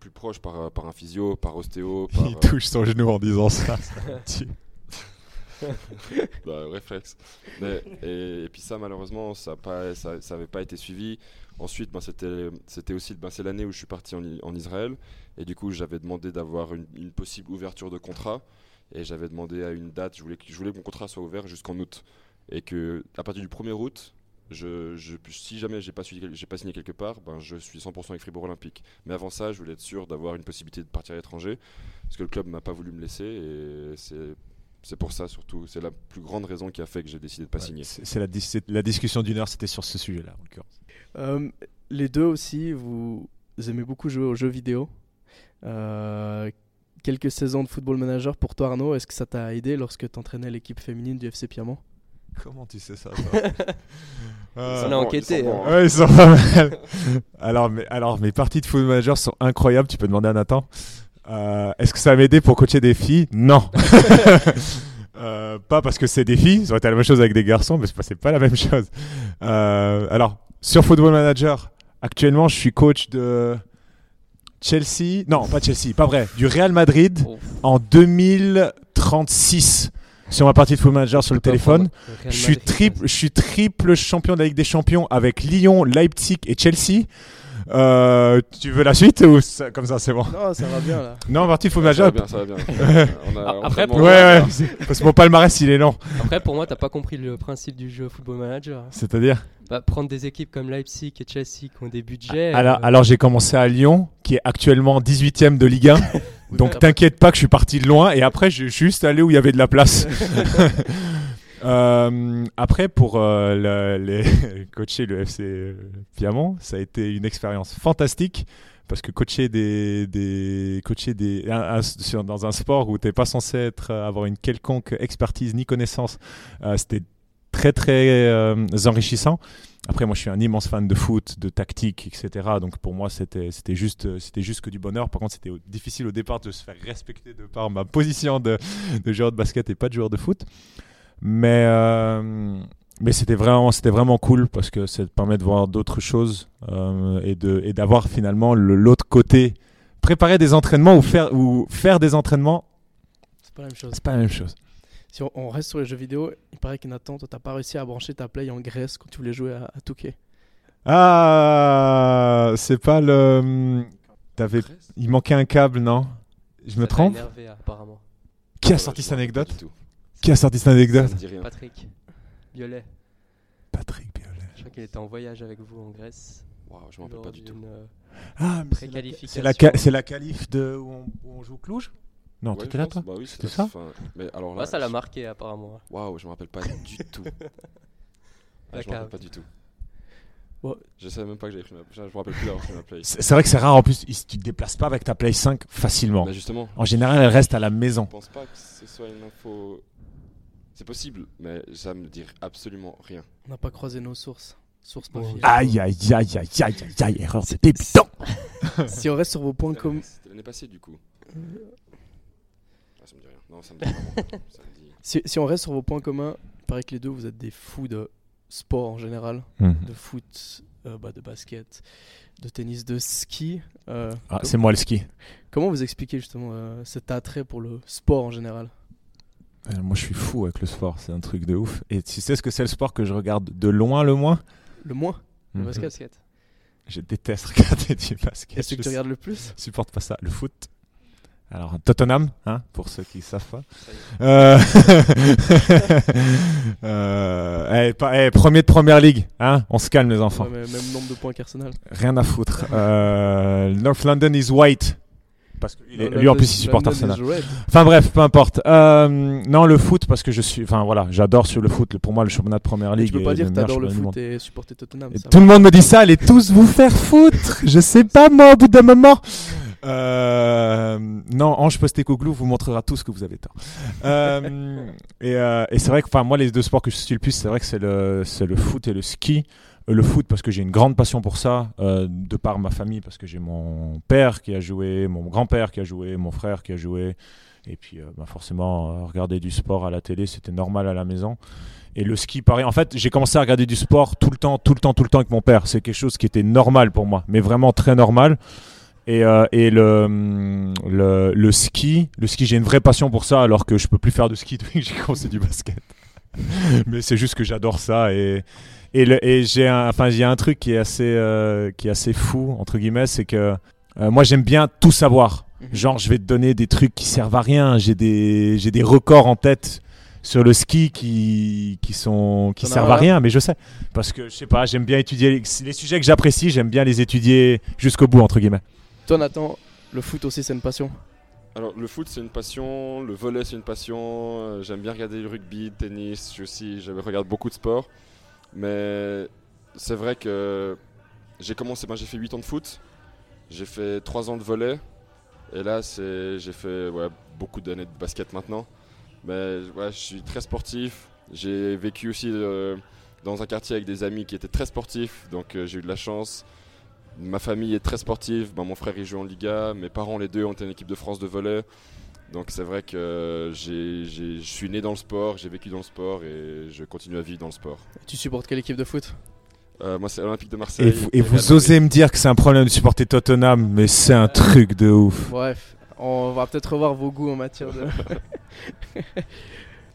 Speaker 4: plus proche par, par un physio, par ostéo, par,
Speaker 5: Il
Speaker 4: euh,
Speaker 5: touche son genou en disant ça.
Speaker 4: bah, réflexe. Et, puis ça, malheureusement, ça n'avait pas été suivi. Ensuite, ben, c'était aussi ben, l'année où je suis parti en, Israël. Et du coup, j'avais demandé d'avoir une, possible ouverture de contrat. Et j'avais demandé à une date, je voulais, que- mon contrat soit ouvert jusqu'en août. Et que à partir du 1er août, si jamais j'ai pas, pas signé quelque part, ben, je suis 100% avec Fribourg Olympique. Mais avant ça, je voulais être sûr d'avoir une possibilité de partir à l'étranger. Parce que le club m'a pas voulu me laisser. Et c'est c'est pour ça surtout. C'est la plus grande raison qui a fait que j'ai décidé de pas signer.
Speaker 5: C'est la, dis- c'est- la discussion d'une heure, c'était sur ce sujet-là, en l'occurrence.
Speaker 3: Euh, Les deux aussi, vous aimez beaucoup jouer aux jeux vidéo. Euh, quelques saisons de football manager pour toi, Arnaud. Est-ce que ça t'a aidé lorsque tu entraînais l'équipe féminine du FC Piamont
Speaker 5: Comment tu sais ça,
Speaker 6: On a enquêté.
Speaker 4: ils sont bons,
Speaker 6: hein.
Speaker 5: Ouais, ils sont pas mal. alors, mes, alors, mes parties de football manager sont incroyables. Tu peux demander à Nathan. Euh, Est-ce que ça m'a aidé pour coacher des filles? Non. Euh, pas parce que c'est des filles. Ça aurait été la même chose avec des garçons, mais c'est pas, pas la même chose. Euh, alors, sur Football Manager, actuellement, je suis coach de Chelsea. Non, pas Chelsea, pas vrai. Du Real Madrid
Speaker 6: Oh,
Speaker 5: en 2036 sur ma partie de Football Manager sur le téléphone. Je suis, triple, je suis triple champion de la Ligue des Champions avec Lyon, Leipzig et Chelsea. Euh, tu veux la suite ou ça- comme ça c'est bon
Speaker 3: Non, ça va bien là.
Speaker 5: Non, partie de Football
Speaker 4: Ça va
Speaker 5: Manager.
Speaker 4: bien, ça va bien. On a-
Speaker 6: Ah,
Speaker 4: on
Speaker 6: après, pour
Speaker 5: Ouais, ouais, c'est- parce que mon palmarès il est lent.
Speaker 6: Après, pour moi, t'as pas compris le principe du jeu Football Manager.
Speaker 5: C'est-à-dire
Speaker 6: Bah, prendre des équipes comme Leipzig et Chelsea qui ont des budgets.
Speaker 5: Alors,
Speaker 6: euh,
Speaker 5: alors j'ai commencé à Lyon, qui est actuellement 18ème de Ligue 1. Donc t'inquiète pas que je suis parti de loin et après je suis juste allé où il y avait de la place. Euh, après pour euh, le- les coacher le FC Piamont, ça a été une expérience fantastique parce que coacher des, coacher des dans un sport où t'es pas censé être avoir une quelconque expertise ni connaissance, euh, c'était très très euh, enrichissant. Après, moi, je suis un immense fan de foot, de tactique, etc. Donc, pour moi, c'était c'était juste, euh, c'était juste que du bonheur. Par contre, c'était difficile au départ de se faire respecter de par ma position de joueur de basket et pas de joueur de foot. Mais, euh, mais c'était vraiment, c'était vraiment cool parce que ça te permet de voir d'autres choses euh, et de et d'avoir finalement le- l'autre côté. Préparer des entraînements ou faire, ou faire des entraînements,
Speaker 3: C'est pas la même chose.
Speaker 5: c'est pas la même chose.
Speaker 3: Si on, on reste sur les jeux vidéo, il paraît que Nathan, toi, t'as pas réussi à brancher ta play en Grèce quand tu voulais jouer à, à Touquet.
Speaker 5: Ah, c'est pas le. T'avais, il manquait un câble, non? Je me trompe?
Speaker 6: énervé, apparemment.
Speaker 5: Qui a sorti cette anecdote?
Speaker 4: du tout.
Speaker 5: Qui a sorti cette anecdote.
Speaker 6: Patrick Violet.
Speaker 5: Patrick Violet.
Speaker 6: Je crois qu'il était en voyage avec vous en Grèce.
Speaker 4: Waouh, je m'en rappelle pas du tout.
Speaker 6: euh,
Speaker 5: Ah, mais c'est la, c'est la, qualif de où on, où on joue Cluj? Non,
Speaker 4: Ouais,
Speaker 5: t'étais là toi?
Speaker 4: Bah oui,
Speaker 5: C'était
Speaker 4: c'est
Speaker 5: ça?
Speaker 4: Mais alors là,
Speaker 6: ça l'a
Speaker 4: je-
Speaker 6: marqué apparemment.
Speaker 4: Waouh, je me rappelle pas du tout. Ah, je me rappelle pas du tout.
Speaker 3: Ouais.
Speaker 4: Je savais même pas que j'avais pris ma. Je me rappelle plus d'avoir pris ma play.
Speaker 5: C'est c'est vrai que c'est rare en plus, tu te déplaces pas avec ta Play 5 facilement.
Speaker 4: Bah justement,
Speaker 5: En général, elle reste à la maison.
Speaker 4: je pense pas que ce soit une info. C'est possible, mais ça me dit absolument rien.
Speaker 3: On n'a pas croisé nos sources. Sources pas
Speaker 6: Bon.
Speaker 3: fiables.
Speaker 5: Aïe, aïe, aïe, aïe, aïe, aïe, aïe, erreur de débutant
Speaker 3: si on reste sur vos points communs.
Speaker 4: l'année- C'était l'année passée du coup. Ah, ça me dit rien. Non, ça me dit vraiment. ça me dit...
Speaker 3: Si, si on reste sur vos points communs, paraît que les deux, vous êtes des fous de sport en général,
Speaker 5: Mhm.
Speaker 3: de foot, euh, bah, de basket, de tennis, de ski. Euh,
Speaker 5: Ah, c'est moi le ski.
Speaker 3: Comment vous expliquez justement euh, cet attrait pour le sport en général?
Speaker 5: Moi, je suis fou avec le sport, c'est un truc de ouf. Et tu sais ce que c'est le sport que je regarde de loin le moins?
Speaker 3: Le moins? Le
Speaker 5: Mhm.
Speaker 3: basket.
Speaker 5: Je déteste regarder du basket.
Speaker 3: Qu'est-ce que
Speaker 5: Je
Speaker 3: tu regardes le plus?
Speaker 5: supporte pas ça. Le foot. Alors, Tottenham, hein, pour ceux qui savent pas. Euh... euh, eh, eh, premier de première ligue, hein, on se calme les enfants.
Speaker 3: Ouais, Même nombre de points qu'Arsenal.
Speaker 5: Rien à foutre. Euh, North London is white. Parce que lui, en plus il supporte Arsenal. Enfin bref, peu importe. Euh, non, le foot parce que je suis. Enfin voilà, j'adore sur le foot. Pour moi, le championnat de première ligue.
Speaker 3: Tu peux pas
Speaker 5: est
Speaker 3: dire
Speaker 5: le
Speaker 3: que
Speaker 5: meilleur
Speaker 3: t'adores le
Speaker 5: championnat du
Speaker 3: foot
Speaker 5: monde.
Speaker 3: et supporter Tottenham.
Speaker 5: Et
Speaker 3: ça
Speaker 5: tout le monde me dit ça, allez tous vous faire foutre. Je sais pas moi au bout d'un moment. Euh, non, Ange Postecoglou vous montrera tout ce que vous avez tort. Euh, et euh, et c'est vrai que, enfin, moi, les deux sports que je suis le plus, c'est vrai que c'est le, c'est le foot et le ski. Euh, Le foot parce que j'ai une grande passion pour ça, euh, de par ma famille, parce que j'ai mon père qui a joué, mon grand-père qui a joué, mon frère qui a joué. Et puis, euh, bah, forcément, regarder du sport à la télé, c'était normal à la maison. Et le ski, pareil. En fait, j'ai commencé à regarder du sport tout le temps, tout le temps, tout le temps avec mon père. C'est quelque chose qui était normal pour moi, mais vraiment très normal. Et, et le, hum, le, le ski, le ski, j'ai une vraie passion pour ça, alors que je peux plus faire de ski depuis que j'ai commencé du basket. mais c'est juste que j'adore ça et et, le- et j'ai un, enfin il y a un truc qui est assez euh, qui est assez fou entre guillemets, c'est que euh, moi j'aime bien tout savoir.
Speaker 3: Mhm.
Speaker 5: Genre je vais te donner des trucs qui servent à rien. J'ai des j'ai des records en tête sur le ski qui qui sont qui servent à rien, mais je sais parce que je sais pas, j'aime bien étudier les, les sujets que j'apprécie, j'aime bien les étudier jusqu'au bout entre guillemets.
Speaker 3: Toi, Nathan, le foot aussi, c'est une passion?
Speaker 4: Alors le foot c'est une passion, le volley c'est une passion, euh, j'aime bien regarder le rugby, le tennis, je, aussi, je regarde beaucoup de sports. Mais c'est vrai que j'ai commencé, ben, j'ai fait 8 ans de foot, j'ai fait 3 ans de volley, et là j'ai fait beaucoup d'années de basket maintenant. Mais je suis très sportif, j'ai vécu aussi euh, dans un quartier avec des amis qui étaient très sportifs, donc euh, j'ai eu de la chance. Ma famille est très sportive, ben, mon frère il joue en Liga, mes parents les deux ont en équipe de France de volley. Donc c'est vrai que j'ai- j'ai- je suis né dans le sport, j'ai vécu dans le sport et je continue à vivre dans le sport.
Speaker 3: Tu supportes quelle équipe de foot?
Speaker 4: Euh, moi c'est Olympique de Marseille.
Speaker 5: Et, vous- et osez me dire que c'est un problème de supporter Tottenham, mais c'est un truc de ouf.
Speaker 3: Bref, on va peut-être revoir vos goûts en matière de.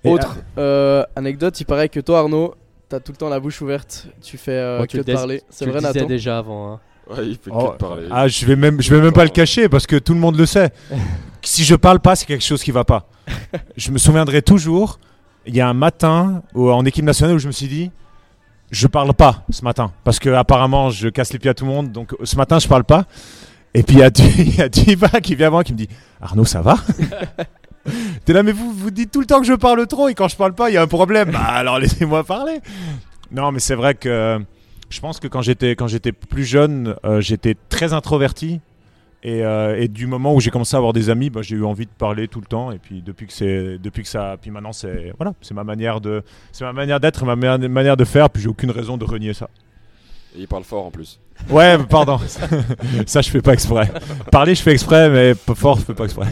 Speaker 3: Autre euh, anecdote, il paraît que toi, Arnaud, t'as tout le temps la bouche ouverte. Tu fais euh,
Speaker 6: Moi, tu
Speaker 3: que de
Speaker 6: dis-
Speaker 3: parler. C'est
Speaker 6: tu
Speaker 3: vrai,
Speaker 6: le disais
Speaker 3: Nathan?
Speaker 6: déjà avant. hein.
Speaker 4: Ouais, il fait
Speaker 5: Oh,
Speaker 4: que de parler.
Speaker 5: Ah, je vais même, je vais même pas le cacher parce que tout le monde le sait. si je parle pas, c'est quelque chose qui va pas. je me souviendrai toujours. Il y a un matin où- en équipe nationale où je me suis dit, je parle pas ce matin parce que apparemment je casse les pieds à tout le monde. Donc ce matin je parle pas. Et puis il y a, Diva qui vient avant qui me dit, Arnaud ça va? T'es là mais vous vous dites tout le temps que je parle trop et quand je parle pas il y a un problème. Bah alors laissez-moi parler. Non mais c'est vrai que je pense que quand j'étais quand j'étais plus jeune, euh, j'étais très introverti et, euh, et du moment où j'ai commencé à avoir des amis, bah, j'ai eu envie de parler tout le temps et puis depuis que c'est depuis que ça puis maintenant c'est voilà, c'est ma manière de c'est ma manière d'être, et ma ma- manière de faire puis j'ai aucune raison de renier ça.
Speaker 4: Et il parle fort en plus.
Speaker 5: Ouais, pardon. ça je fais pas exprès. Parler je fais exprès mais fort je fais pas exprès.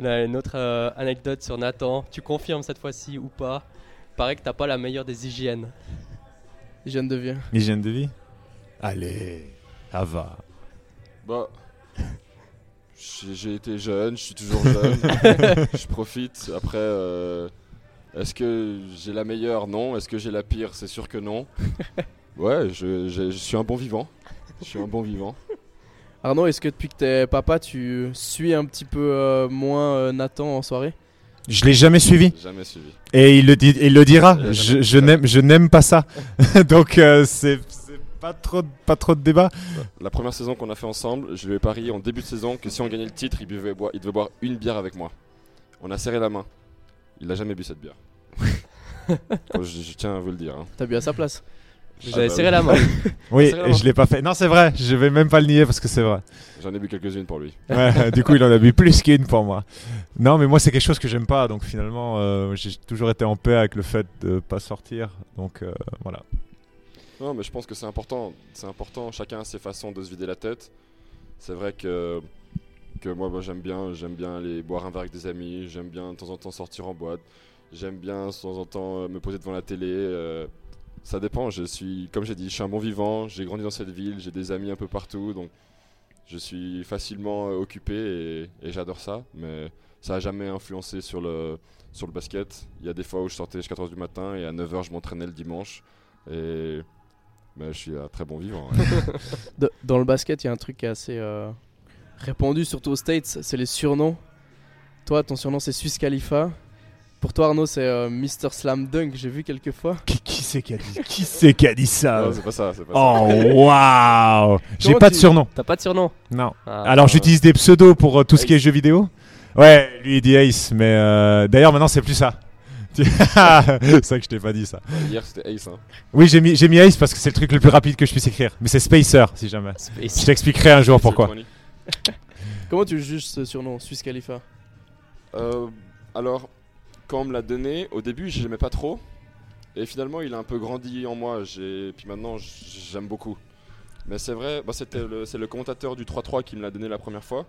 Speaker 6: On a une autre euh, anecdote sur Nathan. Tu confirmes cette fois-ci ou pas? Paraît que t'as pas la meilleure des hygiènes.
Speaker 3: Hygiène de vie.
Speaker 5: Hygiène de vie? Allez, ça va.
Speaker 4: Bah, j'ai été jeune, je suis toujours jeune, je profite. Après, euh, est-ce que j'ai la meilleure? Non. Est-ce que j'ai la pire? C'est sûr que non. Ouais, je, je- je suis un bon vivant. Je suis un bon vivant.
Speaker 3: Arnaud, est-ce que depuis que t'es papa, tu suis un petit peu euh, moins euh, Nathan en soirée?
Speaker 5: Je l'ai jamais suivi
Speaker 4: Jamais suivi.
Speaker 5: et il le dit il le dira.
Speaker 4: Il
Speaker 5: Je, je n'aime je n'aime pas ça. Donc euh, c'est pas trop pas trop de débat.
Speaker 4: La première saison qu'on a fait ensemble, je lui ai parié en début de saison que si on gagnait le titre, il devait boire, il devait boire une bière avec moi. On a serré la main. Il n'a jamais bu cette bière. Je tiens à vous le dire. hein.
Speaker 3: T'as bu à sa place
Speaker 4: Ah
Speaker 6: avez
Speaker 4: bah
Speaker 6: serré
Speaker 4: oui.
Speaker 6: la main.
Speaker 5: Oui, et je l'ai pas fait. Non, c'est vrai, je vais même pas le nier parce que c'est vrai.
Speaker 4: J'en ai bu quelques-unes pour lui.
Speaker 5: Ouais, du coup, il en a bu plus qu'une pour moi. Non, mais moi, c'est quelque chose que j'aime pas. Donc finalement, euh, j'ai toujours été en paix avec le fait de pas sortir. Donc euh, voilà.
Speaker 4: Non, mais je pense que c'est important. C'est important. Chacun a ses façons de se vider la tête. C'est vrai que, que moi, bah, j'aime bien, j'aime bien aller boire un verre avec des amis. J'aime bien de temps en temps sortir en boîte. J'aime bien de temps en temps euh, me poser devant la télé. euh, ça dépend. Je suis, comme j'ai dit, je suis un bon vivant. J'ai grandi dans cette ville. J'ai des amis un peu partout. Donc, je suis facilement euh, occupé et, j'adore ça. Mais ça n'a jamais influencé sur le, sur le basket. Il y a des fois où je sortais jusqu'à 4h du matin et à 9h, je m'entraînais le dimanche. Et je suis un très bon vivant.
Speaker 3: dans le basket, il y a un truc qui est assez euh, répandu, surtout aux States, c'est les surnoms. Toi, ton surnom c'est Suisse Khalifa. Pour toi, Arnaud, c'est euh, Mr. Slam Dunk, j'ai vu quelques fois.
Speaker 5: Qui, qui c'est qui a dit Qui c'est qui a dit ça
Speaker 4: non, c'est pas ça. C'est pas ça.
Speaker 5: Oh waouh J'ai
Speaker 3: Comment
Speaker 5: pas de
Speaker 3: tu-
Speaker 5: surnom.
Speaker 6: T'as pas de surnom
Speaker 5: Non.
Speaker 6: Ah,
Speaker 5: Alors
Speaker 6: euh,
Speaker 5: j'utilise des pseudos pour euh, tout ce qui est jeux vidéo. Ouais, lui il dit Ace, mais euh, d'ailleurs maintenant c'est plus ça. c'est vrai que je t'ai pas dit ça.
Speaker 4: Hier, c'était Ace. hein.
Speaker 5: Oui, j'ai mis, j'ai mis Ace parce que c'est le truc le plus rapide que je puisse écrire. Mais c'est Spacer si jamais.
Speaker 6: Space.
Speaker 5: Je t'expliquerai un jour pourquoi.
Speaker 3: Comment tu juges ce surnom, Suisse Khalifa?
Speaker 4: Euh, alors, quand on me l'a donné, au début, je l'aimais pas trop. Et finalement, il a un peu grandi en moi. J'ai... Puis maintenant, j'aime beaucoup. Mais c'est vrai, bah, c'est le commentateur du 3-3 qui me l'a donné la première fois.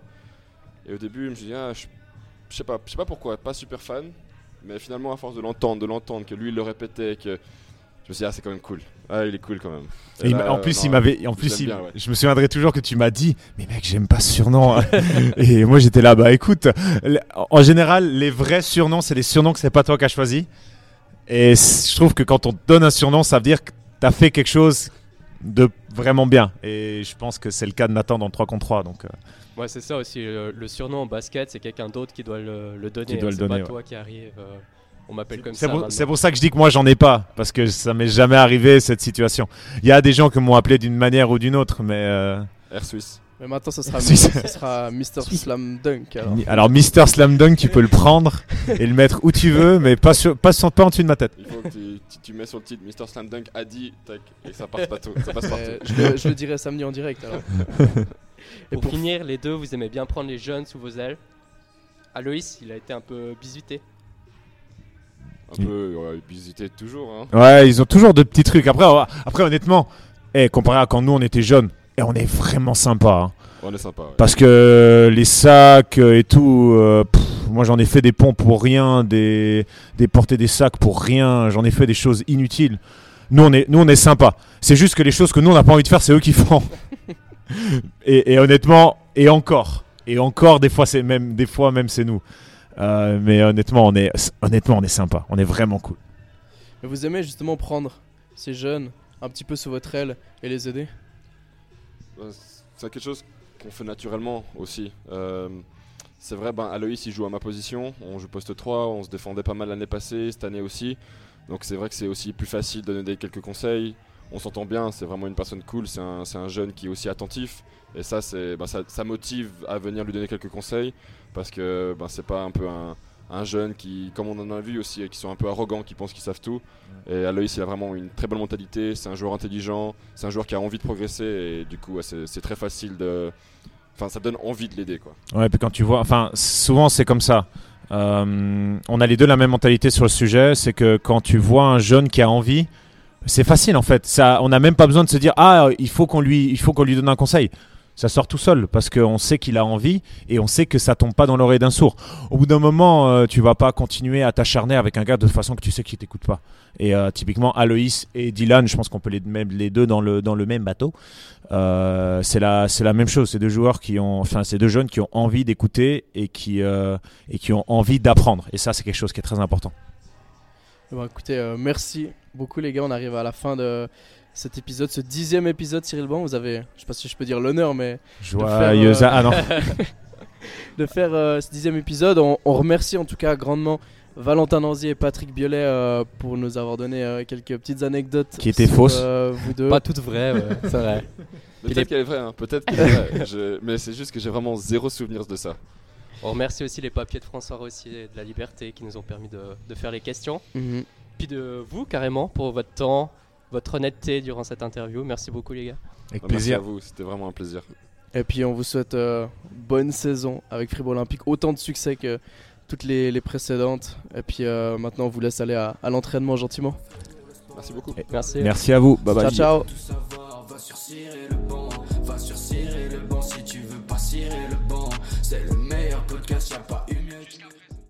Speaker 4: Et au début, je me suis dit, ah, je, je sais pas, je sais pas pourquoi, pas super fan. Mais finalement, à force de l'entendre, de l'entendre, que lui, il le répétait, que je me suis dit, ah, c'est quand même cool. Ah, il est cool quand même.
Speaker 5: Et il
Speaker 4: là,
Speaker 5: en plus,
Speaker 4: non,
Speaker 5: il m'avait, en
Speaker 4: je
Speaker 5: plus, il-
Speaker 4: bien, ouais.
Speaker 5: je me souviendrai toujours que tu m'as dit, mais mec, j'aime pas ce surnom. et moi, j'étais là, bah écoute, en général, les vrais surnoms, c'est les surnoms que c'est pas toi qui as choisi. Et je trouve que quand on te donne un surnom, ça veut dire que t'as fait quelque chose de vraiment bien. Et je pense que c'est le cas de Nathan dans le 3 contre 3. Donc, euh,
Speaker 6: Ouais, c'est ça aussi. Le, le surnom en basket, c'est quelqu'un d'autre qui doit le, le donner.
Speaker 5: Qui doit
Speaker 6: hein,
Speaker 5: le
Speaker 6: c'est
Speaker 5: donner,
Speaker 6: pas
Speaker 5: ouais.
Speaker 6: toi qui arrive. euh, on m'appelle comme
Speaker 5: c'est
Speaker 6: ça.
Speaker 5: pour, c'est pour ça que je dis que moi, j'en ai pas. Parce que ça m'est jamais arrivé cette situation. Il y a des gens qui m'ont appelé d'une manière ou d'une autre, mais. euh,
Speaker 4: Air Suisse.
Speaker 3: Mais maintenant, ce sera,
Speaker 5: Suisse.
Speaker 3: ce sera Mr. Slam Dunk. Alors.
Speaker 5: Alors, Mister Slam Dunk, tu peux le prendre et le mettre où tu veux, mais pas, sur, pas, sur- pas en dessus de ma tête.
Speaker 4: Il faut que tu, tu- tu mets sur le titre Mr. Slam Dunk a dit, tac, et ça passe partout. Ça passe
Speaker 3: Euh,
Speaker 4: partout.
Speaker 3: je, le, je le dirai samedi en direct. Alors. Et
Speaker 6: Pour, finir, les deux, vous aimez bien prendre les jeunes sous vos ailes. Aloïs, il a été un peu bisuté.
Speaker 4: Un peu, ouais, visiter toujours. Hein.
Speaker 5: Ouais, ils ont toujours de petits trucs. Après, ouais, après honnêtement, eh, comparé à quand nous on était jeunes, et on est vraiment sympa. hein.
Speaker 4: On est sympa. ouais.
Speaker 5: Parce que les sacs et tout, euh, pff, moi j'en ai fait des ponts pour rien, des, des porter des sacs pour rien, j'en ai fait des choses inutiles. Nous on est, nous, on est sympa. C'est juste que les choses que nous on n'a pas envie de faire, c'est eux qui font. et, et honnêtement, et encore, et encore des fois c'est même, des fois même c'est nous. Euh, mais honnêtement, on est, honnêtement, on est sympa. On est vraiment cool.
Speaker 3: Mais vous aimez justement prendre ces jeunes un petit peu sous votre aile et les aider?
Speaker 4: Euh, C'est quelque chose qu'on fait naturellement aussi. Euh, c'est vrai, ben, Aloïs il joue à ma position. On joue poste 3, on se défendait pas mal l'année passée, cette année aussi. Donc c'est vrai que c'est aussi plus facile de donner quelques conseils. On s'entend bien, c'est vraiment une personne cool, c'est un, jeune qui est aussi attentif. Et ça, c'est, ben, ça, ça motive à venir lui donner quelques conseils. Parce que ben, c'est pas un peu un, un jeune qui, comme on en a vu aussi, qui sont un peu arrogants, qui pensent qu'ils savent tout. Et Aloïs, il a vraiment une très bonne mentalité, c'est un joueur intelligent, c'est un joueur qui a envie de progresser et du coup, ouais, c'est très facile de. Enfin, ça donne envie de l'aider, quoi.
Speaker 5: Ouais, puis quand tu vois, enfin, souvent c'est comme ça. Euh, on a les deux la même mentalité sur le sujet, c'est que quand tu vois un jeune qui a envie, c'est facile en fait. Ça, on n'a même pas besoin de se dire ah il faut qu'on lui, il faut qu'on lui donne un conseil. Ça sort tout seul parce qu'on sait qu'il a envie et on sait que ça tombe pas dans l'oreille d'un sourd. Au bout d'un moment, euh, tu vas pas continuer à t'acharner avec un gars de façon que tu sais qu'il t'écoute pas. Et euh, typiquement Aloïs et Dylan, je pense qu'on peut les les deux dans le dans le même bateau. Euh, c'est la c'est la même chose. C'est deux joueurs qui ont, enfin c'est deux jeunes qui ont envie d'écouter et qui euh, et qui ont envie d'apprendre. Et ça c'est quelque chose qui est très important.
Speaker 3: Ben, écoutez, euh, merci beaucoup les gars. On arrive à la fin de cet épisode, ce dixième épisode Cyril Ban. Vous avez, je sais pas si je peux dire l'honneur, mais
Speaker 5: Joyeuse
Speaker 3: faire, euh,
Speaker 5: ah non.
Speaker 3: de faire euh, ce dixième épisode. On, on remercie en tout cas grandement Valentin Nanzier et Patrick Biolay euh, pour nous avoir donné euh, quelques petites anecdotes
Speaker 5: Qui étaient
Speaker 3: sur,
Speaker 5: fausses.
Speaker 3: euh, vous deux.
Speaker 6: Pas toutes vraies, ouais, c'est vrai.
Speaker 4: Peut-être
Speaker 6: est-
Speaker 4: qu'elle est vraie, hein, peut-être qu'elle est vraie. Je- Mais c'est juste que j'ai vraiment zéro souvenir de ça.
Speaker 6: On remercie aussi les papiers de François Rossier et de la Liberté qui nous ont permis de, de faire les questions.
Speaker 3: Mhm.
Speaker 6: Puis de vous, carrément, pour votre temps, votre honnêteté durant cette interview. Merci beaucoup, les gars.
Speaker 5: Avec
Speaker 4: Merci à
Speaker 5: plaisir.
Speaker 4: vous, c'était vraiment un plaisir.
Speaker 3: Et puis on vous souhaite euh, bonne saison avec Fribourg Olympique, autant de succès que toutes les, les précédentes. Et puis euh, maintenant on vous laisse aller à, à l'entraînement gentiment.
Speaker 4: Merci beaucoup.
Speaker 6: Merci.
Speaker 5: Merci à vous. Bye bye.
Speaker 3: Ciao ciao.
Speaker 2: Tout savoir, va sur cirer le banc, va sur cirer le banc si tu veux pas cirer